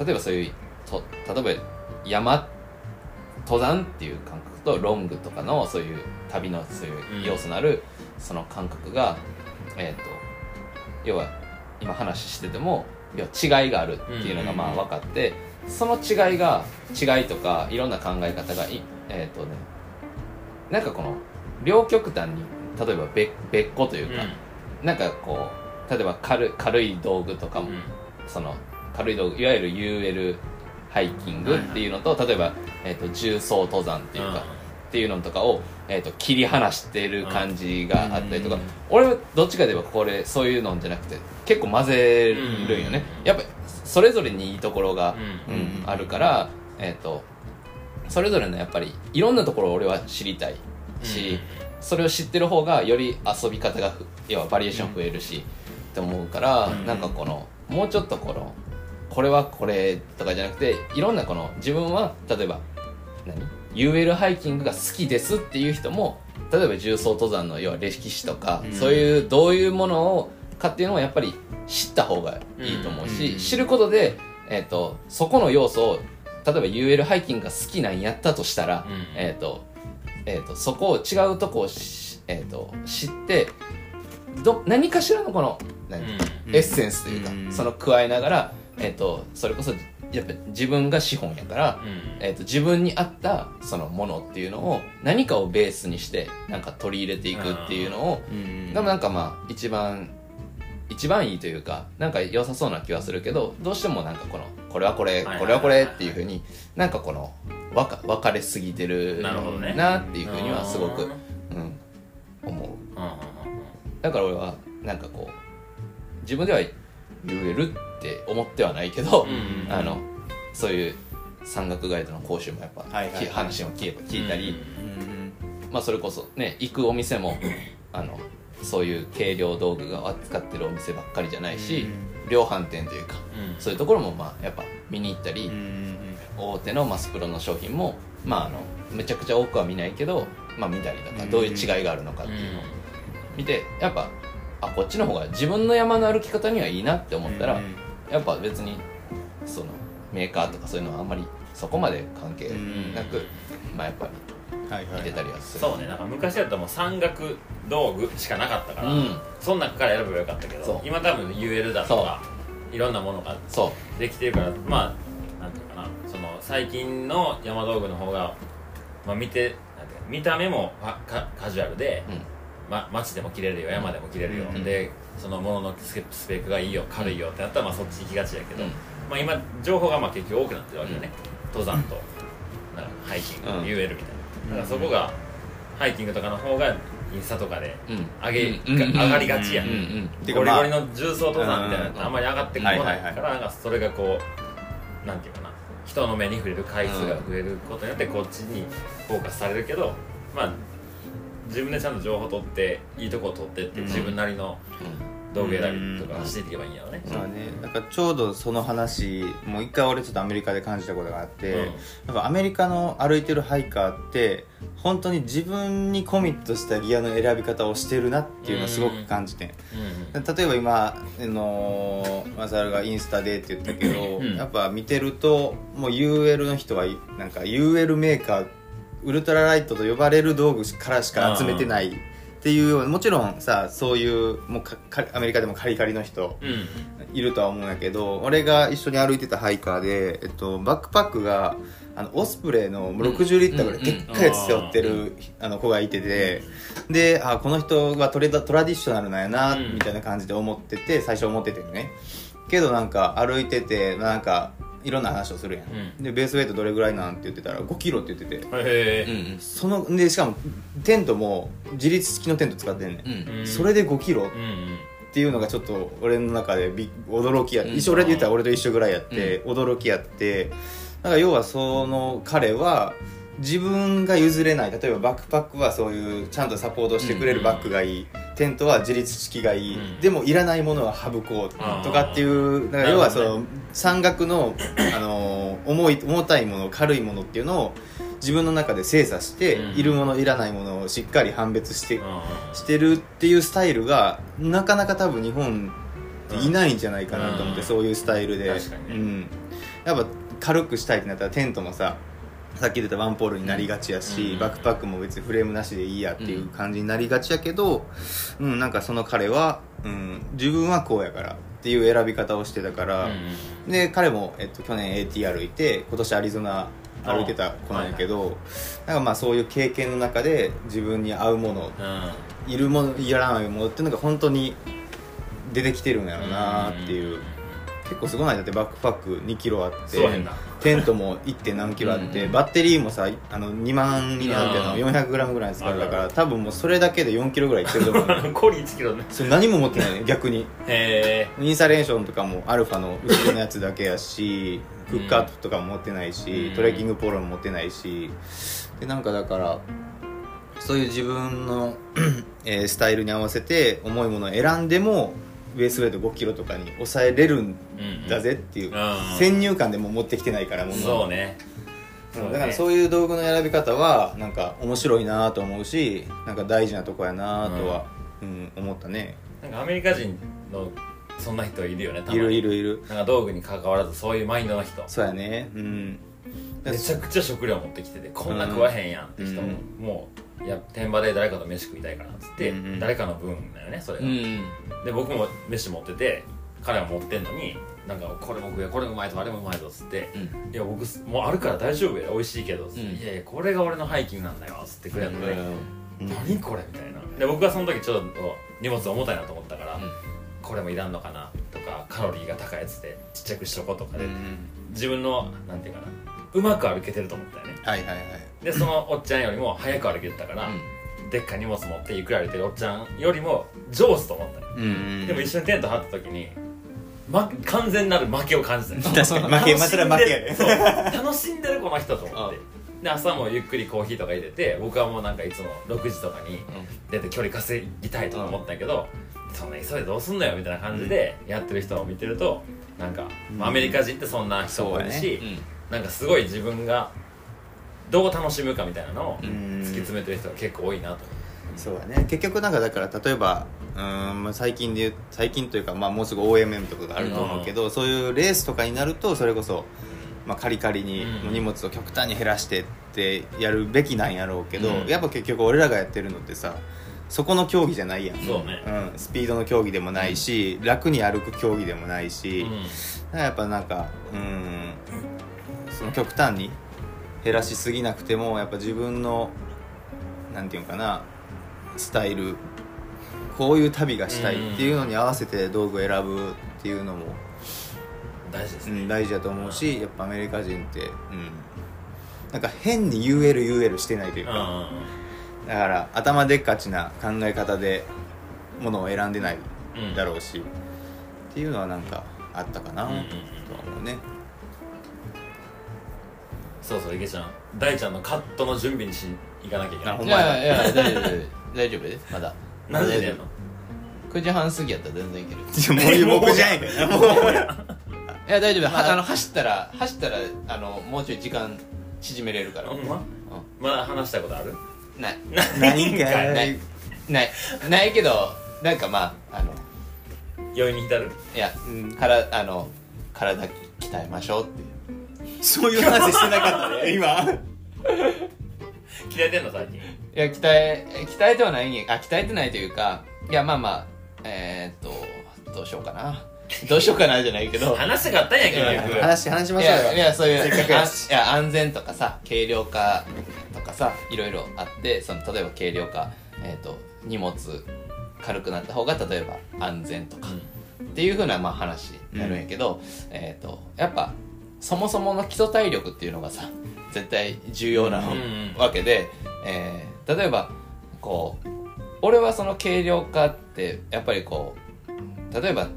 う例えばそういうと例えば山登山っていう感覚とロングとかのそういう旅のそういう要素のあるその感覚が、えっ、と要は今話してても要は違いがあるっていうのがまあ分かって、その違いが違いとかいろんな考え方がいえっ、とねなんかこの両極端に例えば別別個というか、なんかこう例えば軽軽い道具とかも、その軽い道具いわゆる UL ハイキングっていうのと、例えば、えー、と重装登山っていうか、っていうのとかを、えー、と切り離してる感じがあったりとか、うん俺はどっちかといえばこれそういうのじゃなくて結構混ぜるんよね、うんやっぱそれぞれにいいところが、ううんんあるから、えー、とそれぞれのやっぱりいろんなところを俺は知りたいし、それを知ってる方がより遊び方がふ要はバリエーション増えるし、って思うから、うん。なんかこのもうちょっとこのこれはこれとかじゃなくていろんなこの自分は例えば何？UL ハイキングが好きですっていう人も例えば重装登山の要は歴史とか、うん。そういうどういうものをかっていうのをやっぱり知った方がいいと思うし、うん。知ることで、えー、とそこの要素を例えば UL ハイキングが好きなんやったとしたら、うん。えーとえー、とそこを違うとこをし、えー、と知ってど何かしらのこの何、うん。エッセンスというか、うん。その加えながら、えー、とそれこそやっぱ自分が資本やから、えー、と自分に合ったそのものっていうのを何かをベースにしてなんか取り入れていくっていうのを、うんでもなんかまあ一番一番いいというかなんか良さそうな気はするけどどうしてもなんかこのこれはこれはいこれはこれっていうふうになんかこの分か分かれすぎてるなっていうふうにはすごくうん、うん、思う。うんうん。だから俺はなんかこう自分では言えるって思ってはないけど、うんうんあのそういう山岳ガイドの講習もやっぱ、はいはい話を聞聞いたり、うんまあ、それこそね行くお店も あのそういう軽量道具が扱ってるお店ばっかりじゃないし、量販店というかうん。そういうところもまあやっぱ見に行ったり、大手のマスプロの商品もまああのめちゃくちゃ多くは見ないけど、まあ、見たりとかうん。どういう違いがあるのかっていうのを見てやっぱあこっちの方が自分の山の歩き方にはいいなって思ったら、うんやっぱ別にそのメーカーとかそういうのはあんまりそこまで関係なく、まあやっぱりはいはい。見てたりはする、そうねなんか昔だったらもう山岳道具しかなかったから、うん。その中から選べばよかったけど今多分 UL だとかいろんなものができてるからまあなんていうかなその最近の山道具の方が、まあ、見て見た目もカカカジュアルで、うんま、街でも着れるよ山でも着れるよ、うん。でそのもののスペスペックがいいよ軽いよってなったら、まあ、そっち行きがちやけど、うん。まあ、今情報がまあ結局多くなってるわけよね、登山となんかハイキング、うん。UL みたいな。だからそこがハイキングとかの方がインスタとかでうん。上げ、うん。上がりがちや、ゴリゴリの重装登山みたいなのあんまり上がってこないからなんかそれがこうなんていうかな。人の目に触れる回数が増えることによってこっちにフォーカスされるけどまあ自分でちゃんと情報取っていいとこを取ってってうん。自分なりの道具選びとかしていけばいいんやろね、そうね。なんかちょうどその話もう一回俺ちょっとアメリカで感じたことがあって、うん。やっぱアメリカの歩いてるハイカーって本当に自分にコミットしたギアの選び方をしてるなっていうのをすごく感じて、うん例えば今、あのーマサルがインスタでって言ったけど、うん。やっぱ見てるともう UL の人はなんか UL メーカーウルトラライトと呼ばれる道具からしか集めてないっていうようなもちろんさそういうもうアメリカでもカリカリの人うん。いるとは思うんだけど俺が一緒に歩いてたハイカーで、えっと、バックパックがあのオスプレイの60リッターぐらいでっかいやつ背負ってるあの子がいててであこの人はトレダトラディショナルなんやなうん。みたいな感じで思ってて最初思っててね。けどなんか歩いててなんかいろんな話をするやん、うん。でベースウェイトどれぐらいなんって言ってたら5キロって言ってて。そのでしかもテントも自立式のテント使ってんねん、うん。うん。それで5キロうんうん。っていうのがちょっと俺の中でび驚きや、うん。一緒俺で言ったら俺と一緒ぐらいやって、驚きやって。だから要はその彼は自分が譲れない。例えばバックパックはそういうちゃんとサポートしてくれるバッグがいい、テントは自立式がいい、うん。でもいらないものは省こうとかっていうだから要はその山岳の、あのー重い重たいもの軽いものっていうのを自分の中で精査して、うん。いるものいらないものをしっかり判別してしてるっていうスタイルがなかなか多分日本いないんじゃないかなと思って、うん。そういうスタイルで。確かにね。うん、やっぱ軽くしたいってなったらテントもささっき言ってたワンポールになりがちやし、うんバックパックも別にフレームなしでいいやっていう感じになりがちやけど、うんなんかその彼は、うん、自分はこうやからっていう選び方をしてたから、うんで彼も、えっと、去年 AT 歩いて今年アリゾナ歩いてた子なんやけど、なんかまあそういう経験の中で自分に合うものうん。いるものいらないものっていうのが本当に出てきてるんやろうなっていう、結構すごない？だってバックパック2キロあって。そうやんなテントも 1. 点何キロあって、うんバッテリーもさあの2万になってのうん 400g ぐらい使うだから多分もうそれだけで4キロぐらいいってると思う。ねコリ1キロね。それ何も持ってないね逆に。へインサレーションとかもアルファの後ろのやつだけやしクックアップとかも持ってないし、うん。トレッキングポールも持ってないし。でなんかだからそういう自分の、えースタイルに合わせて重いものを選んでもベースウェイト5キロとかに抑えれるんえだぜっていう、うん先入観でも持ってきてないからもそうね。うんだからそういう道具の選び方はなんか面白いなと思うしなんか大事なとこやなとは、うん。思ったね。なんかアメリカ人のそんな人いるよねいるいるいる。なんか道具に関わらずそういうマインドの人。そうやね。うん。めちゃくちゃ食料持ってきててこんな食わへんやんって人も、もういや天場で誰かと飯食いたいからっつって、うんうん。誰かの分だよねそれが、うんで僕も飯持ってて彼は持ってんのになんかこれも食えこれもうまいぞあれもうまいぞっつって、うん。いや僕もうあるから大丈夫や美味しいけど、ん。いやいやこれが俺のハイキングなんだよっつってくれるので、うん何これみたいな。で僕はその時ちょっと荷物重たいなと思ったから、うん。これもいらんのかなとかカロリーが高いやつでちっちゃくしとこうとかで、うん。自分のなんていうかなうまく歩けてると思ったよね。はいはいはいでそのおっちゃんよりも早く歩けてたから、でっかい荷物持ってゆっくり歩いてるおっちゃんよりも上手と思ったよ、うん。でも一緒にテント張った時に、ま、完全なる負けを感じたよ 確かに負けまたら負けやね。そう。楽しんでるこの人と思って。で朝もゆっくりコーヒーとか入れて僕はもうなんかいつも6時とかに出て距離稼ぎたいとか思ったけど、そんな急いでどうすんのよみたいな感じでやってる人を見てるとなんか、まあアメリカ人ってそんな人もいるし、なんかすごい自分がどう楽しむかみたいなのをうん。突き詰めてる人が結構多いなとそうだね。結局なんかだから例えばうーんまあ最近で最近というか、まあ、もうすぐ OMM とかがあると思うけど、そういうレースとかになるとそれこそ、まあ、カリカリにうん。荷物を極端に減らしてってやるべきなんやろうけど、うん。やっぱ結局俺らがやってるのってさそこの競技じゃないやん。そうね。うん、スピードの競技でもないし、楽に歩く競技でもないし、やっぱなんかうんその極端に減らしすぎなくてもやっぱ自分のなんていうのかなスタイルこういう旅がしたいっていうのに合わせて道具を選ぶっていうのも、う大事ですね。ん、大事だと思うしやっぱアメリカ人って、うん、なんか変に ULUL してないといううんか、だから頭でっかちな考え方でものを選んでないうんだろうし、っていうのはなんかあったかなとはうんうんうん思うね、そうそう池ちゃん大ちゃんのカットの準備にし行かなきゃいけない。あほんまや。いやいや大丈夫 大丈夫です。まだ。何時でやんの？9時半過ぎやったら全然いける。いやもう僕じゃないからもういや大丈夫、はあの走ったら走ったらあのもうちょい時間縮めれるから、ほんま？まだ話したいことある？うんない。ないんかない。い。ない。ないけどなんかまああの余韻に浸る？いや、うんからあの体鍛えましょうっていうそういう話してなかったね今。鍛えてんの最近？いや鍛え鍛えてはないあ鍛えてないというかいやまあまあえー、っとどうしようかな。どうしようかなじゃないけど。話したかったんや結局話話しまいしょうよ。やいやそういうせっかくいや安全とかさ軽量化とかさいろいろあってその例えば軽量化、えー、と荷物軽くなった方が例えば安全とか、っていうふうなまあ話になるんやけど、えっ、とやっぱそもそもの基礎体力っていうのがさ絶対重要なうんうんわけで、えー例えばこう俺はその軽量化ってやっぱりこう例えば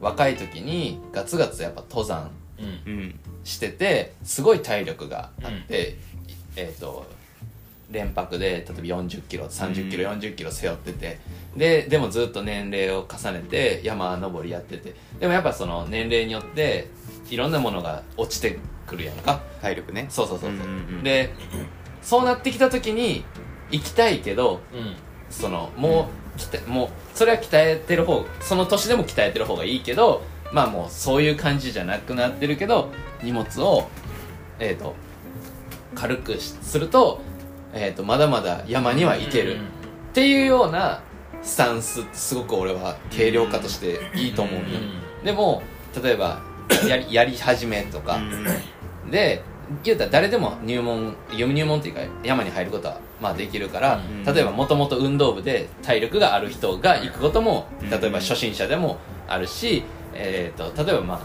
若い時にガツガツやっぱ登山うん。うん。しててすごい体力があって、えっ、と連泊で例えば40キロ30キロ、40キロ背負ってて。ででもずっと年齢を重ねて山登りやってて。でもやっぱその年齢によっていろんなものが落ちてくるやんか。体力ね。そうそうそうそう、でそうなってきた時に行きたいけどうん。そのもう鍛えもうそれは鍛えてる方その年でも鍛えてる方がいいけどまあもうそういう感じじゃなくなってるけど荷物をえっ、と軽くしすると,、えー、とまだまだ山には行ける。うんっていうようなスタンスすごく俺は軽量化としていいと思うよ、でも例えばやり やり始めとか、で言うたら誰でも入門読み入門っていうか山に入ることはまあできるから、うん例えばもともと運動部で体力がある人が行くこともうん。例えば初心者でもあるし、えー、と例えばまあ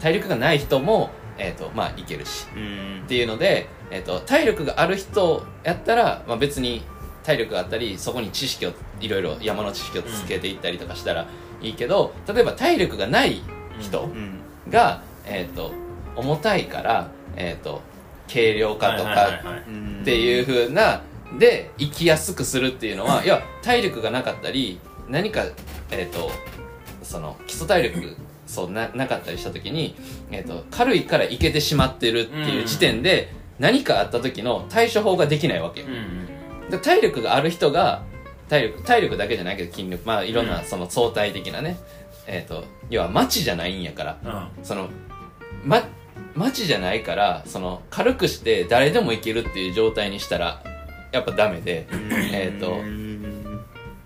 体力がない人も、えーとまあ、行けるし。うん。っていうので、えー、と体力がある人やったら、まあ、別に体力があったりそこに知識をいろいろ山の知識をつけていったりとかしたらいいけど例えば体力がない人、うん。が、えー、と重たいから、えー、と軽量化とかっていう風なで生きやすくするっていうのは いや体力がなかったり何か、えー、とその基礎体力そうななかったりした時に、えー、と軽いからいけてしまってるっていう時点で何かあった時の対処法ができないわけで体力がある人が体力体力だけじゃないけど筋力まあいろんなその相対的なね、えっ、と要は街じゃないんやから。うん。そのま街じゃないからその軽くして誰でも行けるっていう状態にしたらやっぱダメでえっとうん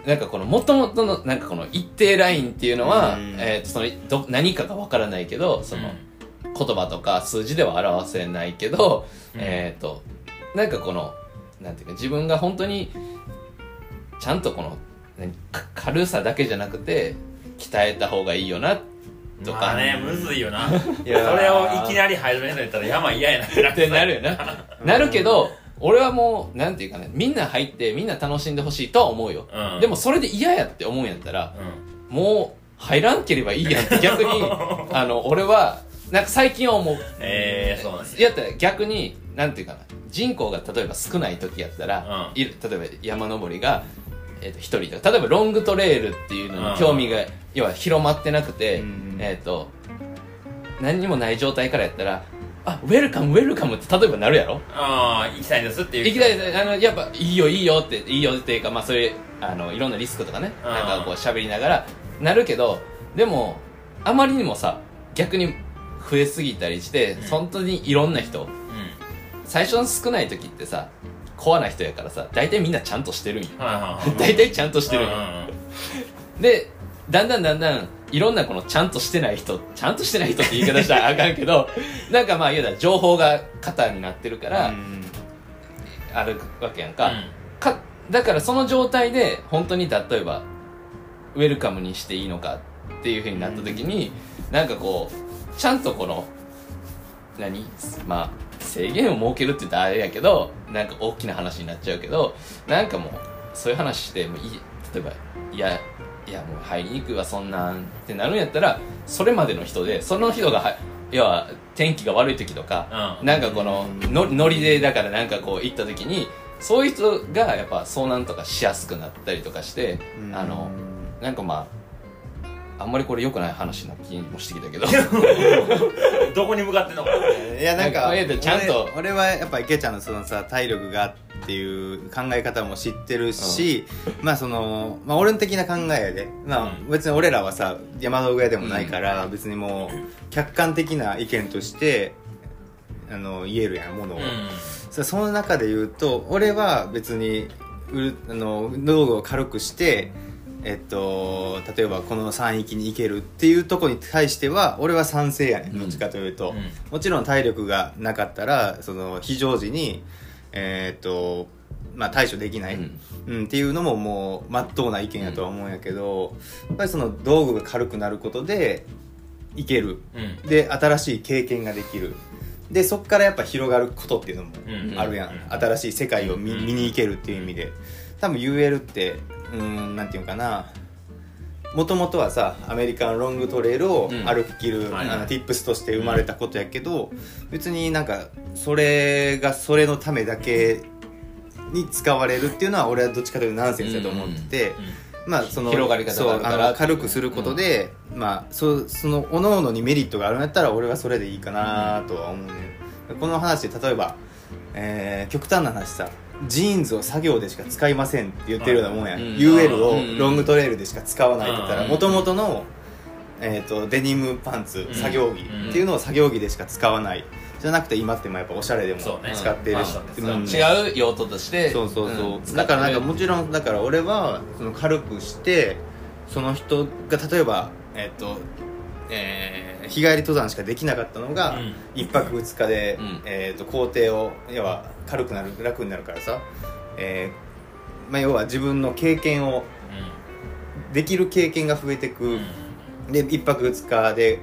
なんかこの元々のなんかこの一定ラインっていうのは、うん。えそのど何かがわからないけどその、言葉とか数字では表せないけど、うん。えっ、となんかこのなんていうか自分が本当にちゃんとこの軽さだけじゃなくて鍛えた方がいいよなとか、まあねむずいよな。そ いやー。れをいきなり始めるんやったら山嫌やなってなるよな。なるけど俺はもうなんていうかねみんな入ってみんな楽しんでほしいとは思うよ、うん。でもそれで嫌やって思うんやったらうん。もう入らんければいいやんって逆に あの俺はなんか最近は思う。えーそうなんですねやったら逆になんていうかな人口が例えば少ない時やったら、うん。いる例えば山登りが、えー、と一人とか例えばロングトレイルっていうのうん。に興味が、要は広まってなくて、うん。えっ、と何にもない状態からやったらあウェルカムウェルカムって例えばなるやろ？ああ行きたいですっていう。行きたいです。あのやっぱいいよいいよっていいよっていうかまあそういうあのいろんなリスクとかねうん。なんかこう喋りながらなるけどでもあまりにもさ逆に増えすぎたりして、うん。本当にいろんな人。う最初の少ない時ってさコアな人やからさ大体みんなちゃんとしてるんよ。んはいはいはい。大体ちゃんとしてるんよ。でだんだんだんだんいろんなこのちゃんとしてない人ちゃんとしてない人って言い方したらあかんけど なんかまあ言うたら情報が肩になってるから、うん。あるわけやんか、うん。かだからその状態で本当に例えばウェルカムにしていいのかっていうふうになった時に、なんかこうちゃんとこの何？まあ制限を設けるって言ったらあれやけどなんか大きな話になっちゃうけどなんかもうそういう話してもいい？例えばいやいやもう入りにくいわそんなんってなるんやったらそれまでの人でその人がは要は天気が悪い時とか、うん。なんかこののノリでだからなんかこう行った時にそういう人がやっぱ遭難とかしやすくなったりとかしてうん。あのなんかまああんまりこれ良くない話な気もしてきたけど。どこに向かってんの？かいやなんかちゃんと。俺俺はやっぱ池ちゃんのそのさ体力がっていう考え方も知ってるし、まあその、まあ、俺の的な考えやで、まあ、うん。別に俺らはさ山道具屋でもないから、別にもう客観的な意見としてあの言えるやんものを、うん。さその中で言うと俺は別にうるあの道具を軽くしてえっと、例えばこの山域に行けるっていうところに対しては俺は賛成やねん。どっちかというと、うん。もちろん体力がなかったらその非常時にえっとまあ対処できない、うん。うん、っていうのももう真っ当な意見やとは思うんやけど、やっぱりその道具が軽くなることでいける。うん。で新しい経験ができる。でそこからやっぱ広がることっていうのもうん。あるやん、うん。新しい世界を見に行けるっていう意味で。多分 UL ってうーんなんていうのかな。もともとはさアメリカンロングトレイルをうん。歩ききる、はいはい。あの tips として生まれたことやけど、別になんかそれがそれのためだけに使われるっていうのは俺はどっちかというとナンセンスだと思ってて、まあその広がり方があの軽くすることで、まあそその各々にメリットがあるんやったら俺はそれでいいかなとは思うね、この話で例えば、えー極端な話さジーンズを作業でしか使いませんって言ってるようなもんやん、うん。UL をうん。ロングトレイルでしか使わないって言ったらうん。もともとの、えー、とデニムパンツうん作業着っていうのを作業着でしか使わない。じゃなくて今ってもやっぱおしゃれでも使ってるし、うんうん。違う用途として。そうそうそう、ん。だからなんかもちろんだから俺はその軽くしてその人が例えばえっ、とえー日帰り登山しかできなかったのが、うん。一泊二日で、うん。えー、と工程を要は軽くなる楽になるからさ、えーまあ、要は自分の経験をできる経験が増えてく、うん。で一泊二日で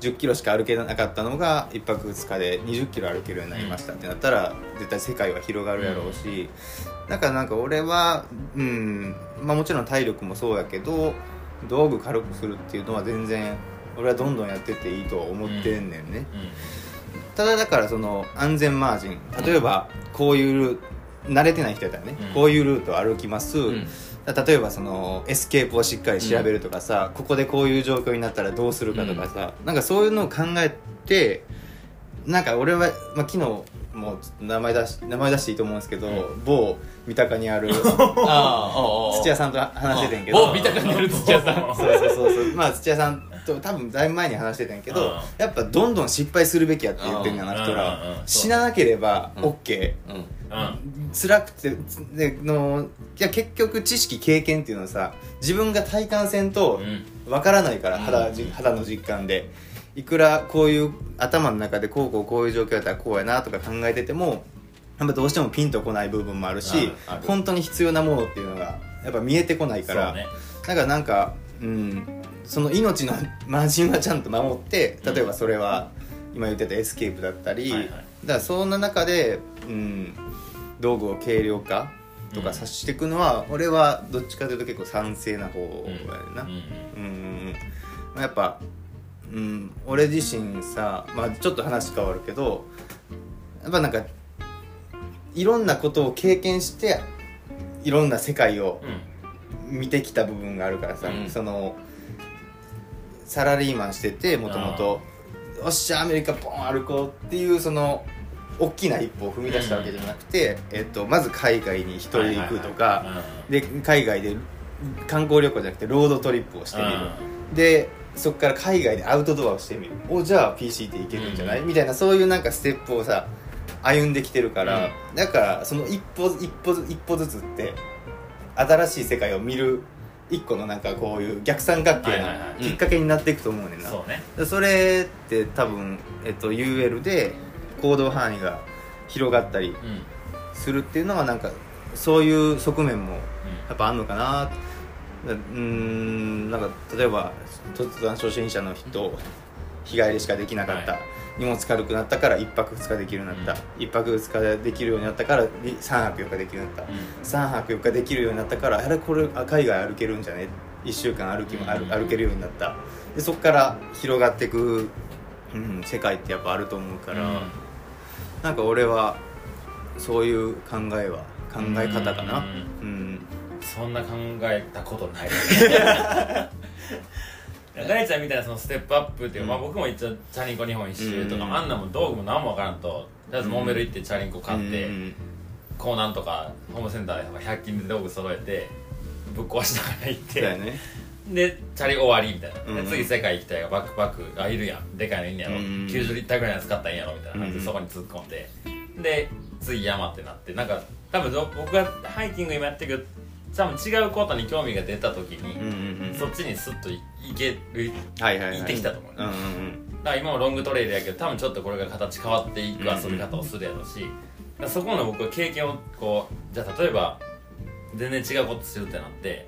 1 0キロしか歩けなかったのが一泊二日で2 0キロ歩けるようになりましたってなったら絶対世界は広がるやろうし、だからなんか俺はうんまあもちろん体力もそうやけど道具軽くするっていうのは全然俺はどんどんやってっていいとは思ってんねんね、ただだからその安全マージン例えばこういうルー慣れてない人やったらね、うん。こういうルートを歩きます、うん。例えばそのエスケープをしっかり調べるとかさ、ここでこういう状況になったらどうするかとかさ、なんかそういうのを考えてなんか俺は、まあ、昨日もう名前出し名前出していいと思うんですけど、某三鷹にある あ土屋さんと話しててんけど。某見た感じる土屋さん。そうそうそうそう。まあ土屋さんと多分だいぶ前に話してたんやけどうん。やっぱどんどん失敗するべきやって言ってんやな人ら。死ななければうん。OK うん。うん。辛くてでのいや結局知識経験っていうのはさ自分が体感せんとうん。わからないからうん。肌,、肌の実感でいくらこういう頭の中でこうこうこういう状況やったらこうやなとか考えててもやっぱどうしてもピンとこない部分もあるし本当に必要なものっていうのがやっぱ見えてこないから、ね。だからなんかうんその命のマージンはちゃんと守って例えばそれは今言ってたエスケープだったり、はいはい。だからそんな中で、うん、道具を軽量化とかさしていくのは、俺はどっちかというと結構賛成な方やな、うん。うん。まあやっぱ、うん、俺自身さ、まあ、ちょっと話変わるけどやっぱなんかいろんなことを経験していろんな世界をうん。見てきた部分があるからさ、うん。そのサラリーマンしててもともとよっしゃアメリカポン歩こうっていうその大きな一歩を踏み出したわけじゃなくて、えっと、まず海外に一人で行くとか、で海外で観光旅行じゃなくてロードトリップをしてみる、でそこから海外でアウトドアをしてみる。おじゃあ PC っていけるんじゃない、うん。みたいなそういうなんかステップをさ歩んできてるから、だからその一歩一歩ず一歩ずつって新しい世界を見る一個のなんかこういう逆三角形のきっかけになっていくと思うねんな、そうね。でそれって多分、えっと、UL で行動範囲が広がったりうん。するっていうのはなんかそういう側面もやっぱあんのかなうーんなんか例えば突然初心者の人日帰りしかできなかった、は荷物軽くなったから1泊2日できるようになった、一1泊2日できるようになったから3泊4日できるようになった、3泊4日できるようになったからあれこれあ海外歩けるんじゃね？1週間歩きも歩うん。歩けるようになった。でそこから広がっていく、うん、世界ってやっぱあると思うから、なんか俺はそういう考えは考え方かな。ううんそんな考えたことない。大ちゃんみたいなそのステップアップっていう、まあ、僕も一応チャリンコ日本一周とか、うん。あんなもん道具も何も分からんととりあえずモンベル行ってチャリンコ買って、うんコーナンとかホームセンターとか100均で道具揃えてぶっ壊しながら行って、ね。でチャリ終わりみたいな、うんで次世界行きたいがバックパックあいるやん。でかいのいんねやろ、うん90リッターぐらいのやつ買ったんやろみたいな感じでうんそこに突っ込んで。で次山ってなってなんか多分ど僕がハイキング今やってるけど多分違うことに興味が出た時に、うんうんうん。そっちにスッといけるはいはいはい。行ってきたと思ううんうんだから今もロングトレイルやけど多分ちょっとこれが形変わっていく遊び方をするやろうし、だからそこの僕は経験をこうじゃあ例えば全然違うことするってなって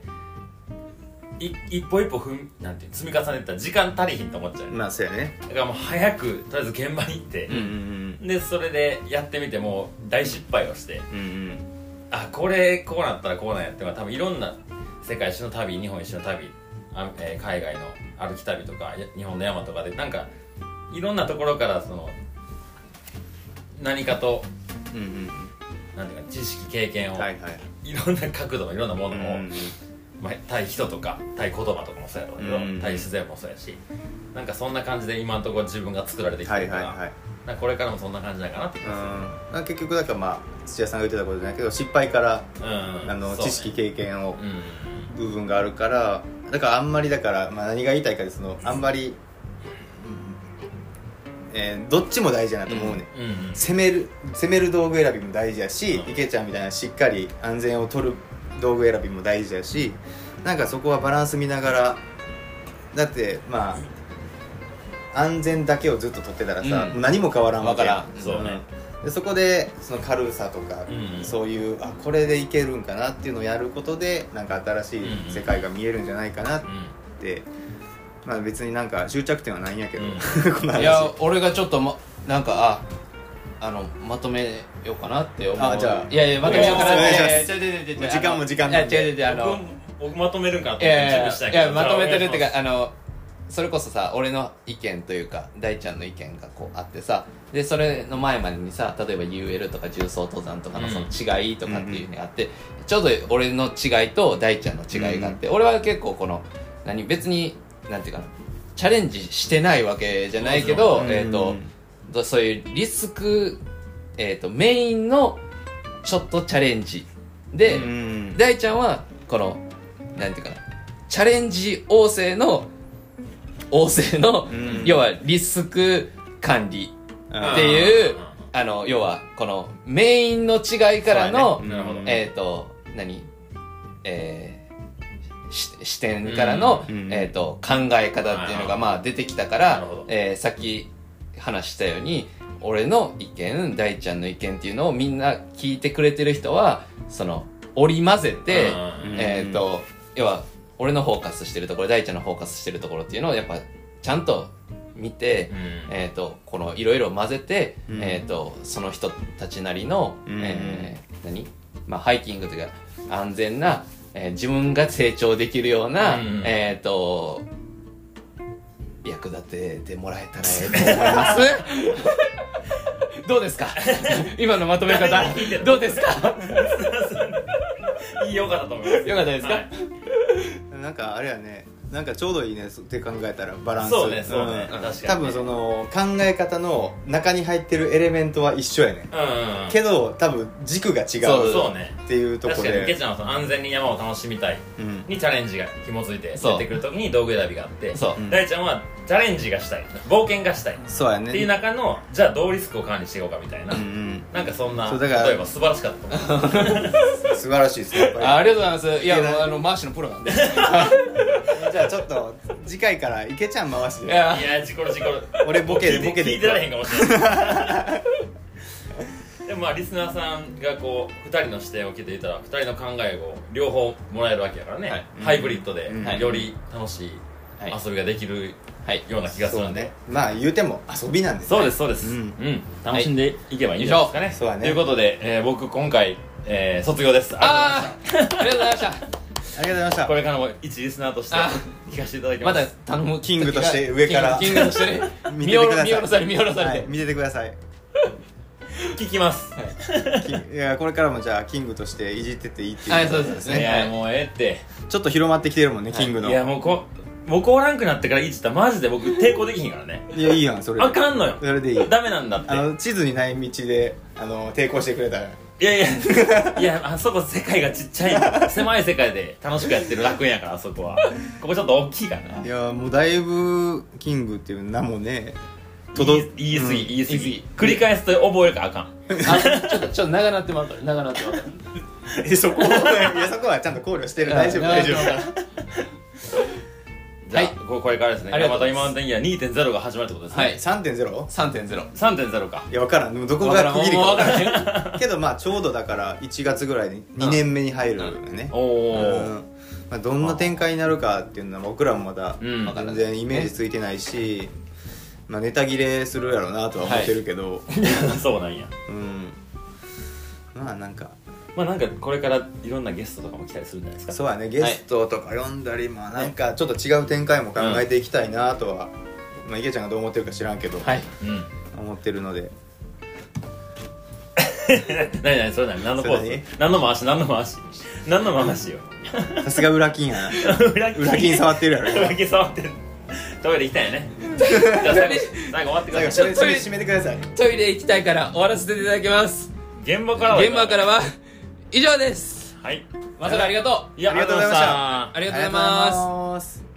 い一歩一歩踏んなんて積み重ねてたら時間足りひんと思っちゃう、うんまあそうやね。だからもう早くとりあえず現場に行ってうん、うん。でそれでやってみてもう大失敗をしてうんうんあこれこうなったらこうなんやって多分いろんな世界一周の旅日本一周の旅あ、えー海外の歩き旅とかや日本の山とかでなんかいろんなところからその何かとうんうんなんていうか知識経験を、うんはいはい。いろんな角度のいろんなものを、うんまあ、対人とか対言葉とかもそうやろうけど、うん対自然もそうやしなんかそんな感じで今のところ自分が作られてきてはるから、いはいはいなんかこれからもそんな感じなんかなって気うん。がまあ結局だからまあ土屋さんが言ってたことじゃないけど失敗からするうん。あの知識経験をうん。部分があるからだからあんまりだから、まあ、何が言いたいかですのあんまり、うん。えーどっちも大事だなと思うね、うん。うん。攻める攻める道具選びも大事やし、う。ん池ちゃんみたいなしっかり安全を取る道具選びも大事やしなんかそこはバランス見ながらだってまあ安全だけをずっと取ってたらさ、うん。何も変わらんわけからん。そうね。でそこでその軽さとか、うん。うんそういうあこれでいけるんかなっていうのをやることでなんか新しい世界が見えるんじゃないかなって、まあ別になんか終着点はないんやけど、うん。この話。いや俺がちょっと、ま、なんかああのまとめようかなって思う。あじゃあ。いやいやまとめようかなって。時間も時間いやなんで。違う違う違う。あの僕僕まとめるんかなとい思ってやいやい準備したけど。やまとめてるっていうかあのそれこそさ俺の意見というか大ちゃんの意見がこうあってさでそれの前までにさ例えば UL とか重曹登山とかのその違いとかっていうのがあって、ちょうど俺の違いと大ちゃんの違いがあって、俺は結構この何別になんていうかなチャレンジしてないわけじゃないけど、うん。えっ、とどそういうリスク、えー、とメインのちょっとチャレンジ。で、うん。大ちゃんはこのなんていうかなチャレンジ旺盛の旺盛の、うん。要はリスク管理あっていううんあの要はこのメインの違いからの、えっ、と何？えーし視点からの、うん。えー、と考え方っていうのがはい。まあ出てきたかならえーさっき話したように俺の意見大ちゃんの意見っていうのをみんな聞いてくれてる人はその織り交ぜて、うん。えっ、と要は俺のフォーカスしてるところ大ちゃんのフォーカスしてるところっていうのをやっぱちゃんと見て、うん。えー、とこのいろいろ混ぜて、うん。えー、とその人たちなりの、うん。えー何、まあ、ハイキングというか安全な、えー自分が成長できるような、うん。えっ、と役立ててもらえたらええと思います。どうですか？今のまとめ方。どうですか？いいよかったと思います。よかったですか、はいなんかあれやねなんかちょうどいいねって考えたらバランス。そうねそうね。ん。確かに多分その考え方の中に入ってるエレメントは一緒やね。うんうんうん。けど多分軸が違うそうね。っていうとこ確かに池でちゃんはその安全に山を楽しみたいうんにチャレンジが紐づいてそう出てくるときに道具選びがあって大ちゃんはチャレンジがしたい。冒険がしたい。そうやね。っていう中のじゃあどうリスクを管理していこうかみたいな。うんうん。なんかそんなそうだから例えば素晴らしかった。と思う素晴らしいですねやっぱり。あありがとうございます。いやいやもうあのマーシのプロなんで。い じゃあちょっと次回から池ちゃん回してや。いや事故る事故る俺ボケボケで。聞いてられへんかもしれない。でもまあリスナーさんがこう2人の視点を受けていたら2人の考えを両方もらえるわけやからね、はい。ハイブリッドでうん。より楽しいはい遊びができるはい。ような気がするんで、そうね。まあ言うても遊びなんですそうですそうです、ううん。ん楽しんでいけばいいんじゃないですかね、そうだね。ということで、えー僕今回、えー卒業です。ありがとうございましあありがとうございました。ありがとうございました。たこれからも一リスナーとしてあ聞かせていただきまますた頼むキングとして上から。キングキングとしてね。見 見ててください。下ろ見下ろされ見下ろされて、はい見ててください。聞きます、きいやこれからもじゃあキングとしていじってっていいっていうはいそうですね。いやもうええって。ちょっと広まってきてるもんね、はい。キングの。いやもうこ僕おらんくなってからいじったらマジで僕抵抗できひんからね。いやいいやんそれ。であかんのよ。それでいい。ダメなんだって。あの地図にない道であの抵抗してくれたら。いやいや。いやあそこ世界がちっちゃいの。狭い世界で楽しくやってる楽園やからあそこは。ここちょっと大きいからな。いやもうだいぶキングっていう名もね言い言い過ぎ、うん。言い過ぎ。言い過ぎ繰り返すと覚えるからあかん。あちょっとちょっと長なってまうから長なってまうから。えそこいやそこはちゃんと考慮してる。大丈夫大丈夫じゃあ、はい。ここれからですねます。田今の天気は2.0が始まるってことですね、はい。3.0? 3.0 3.0か。いや分からん。でもどこわからん。もうが区切りか。分分かかららん けどまあちょうどだから1月ぐらいに2年目に入るよね。おおー、うん。まあ、どんな展開になるかっていうのは僕らもまだうん。全然イメージついてないし、まあ、ネタ切れするやろうなとは思ってるけど、そうなんや。うん。まあなんかまあなんかこれからいろんなゲストとかも来たりするんじゃないですか。そうやねゲストとか呼んだり、まあなんかちょっと違う展開も考えていきたいなとは、まあ、池ちゃんがどう思ってるか知らんけど、はい。うん思ってるので。何何それ何何のポーズ？何の回し？何の回し？何の回しよ？さすが裏金やな。裏裏金触ってるやろ裏金触ってる。トイレ行きたいよね。じゃあ最後最後終わってください。めてください。トイレ行きたいから終わらせていただきます。現場からは。現場からは以上です。はい。まさかありがとう。いやありがとうございました。ありがとうございましたありがとうございます。ありがとうございます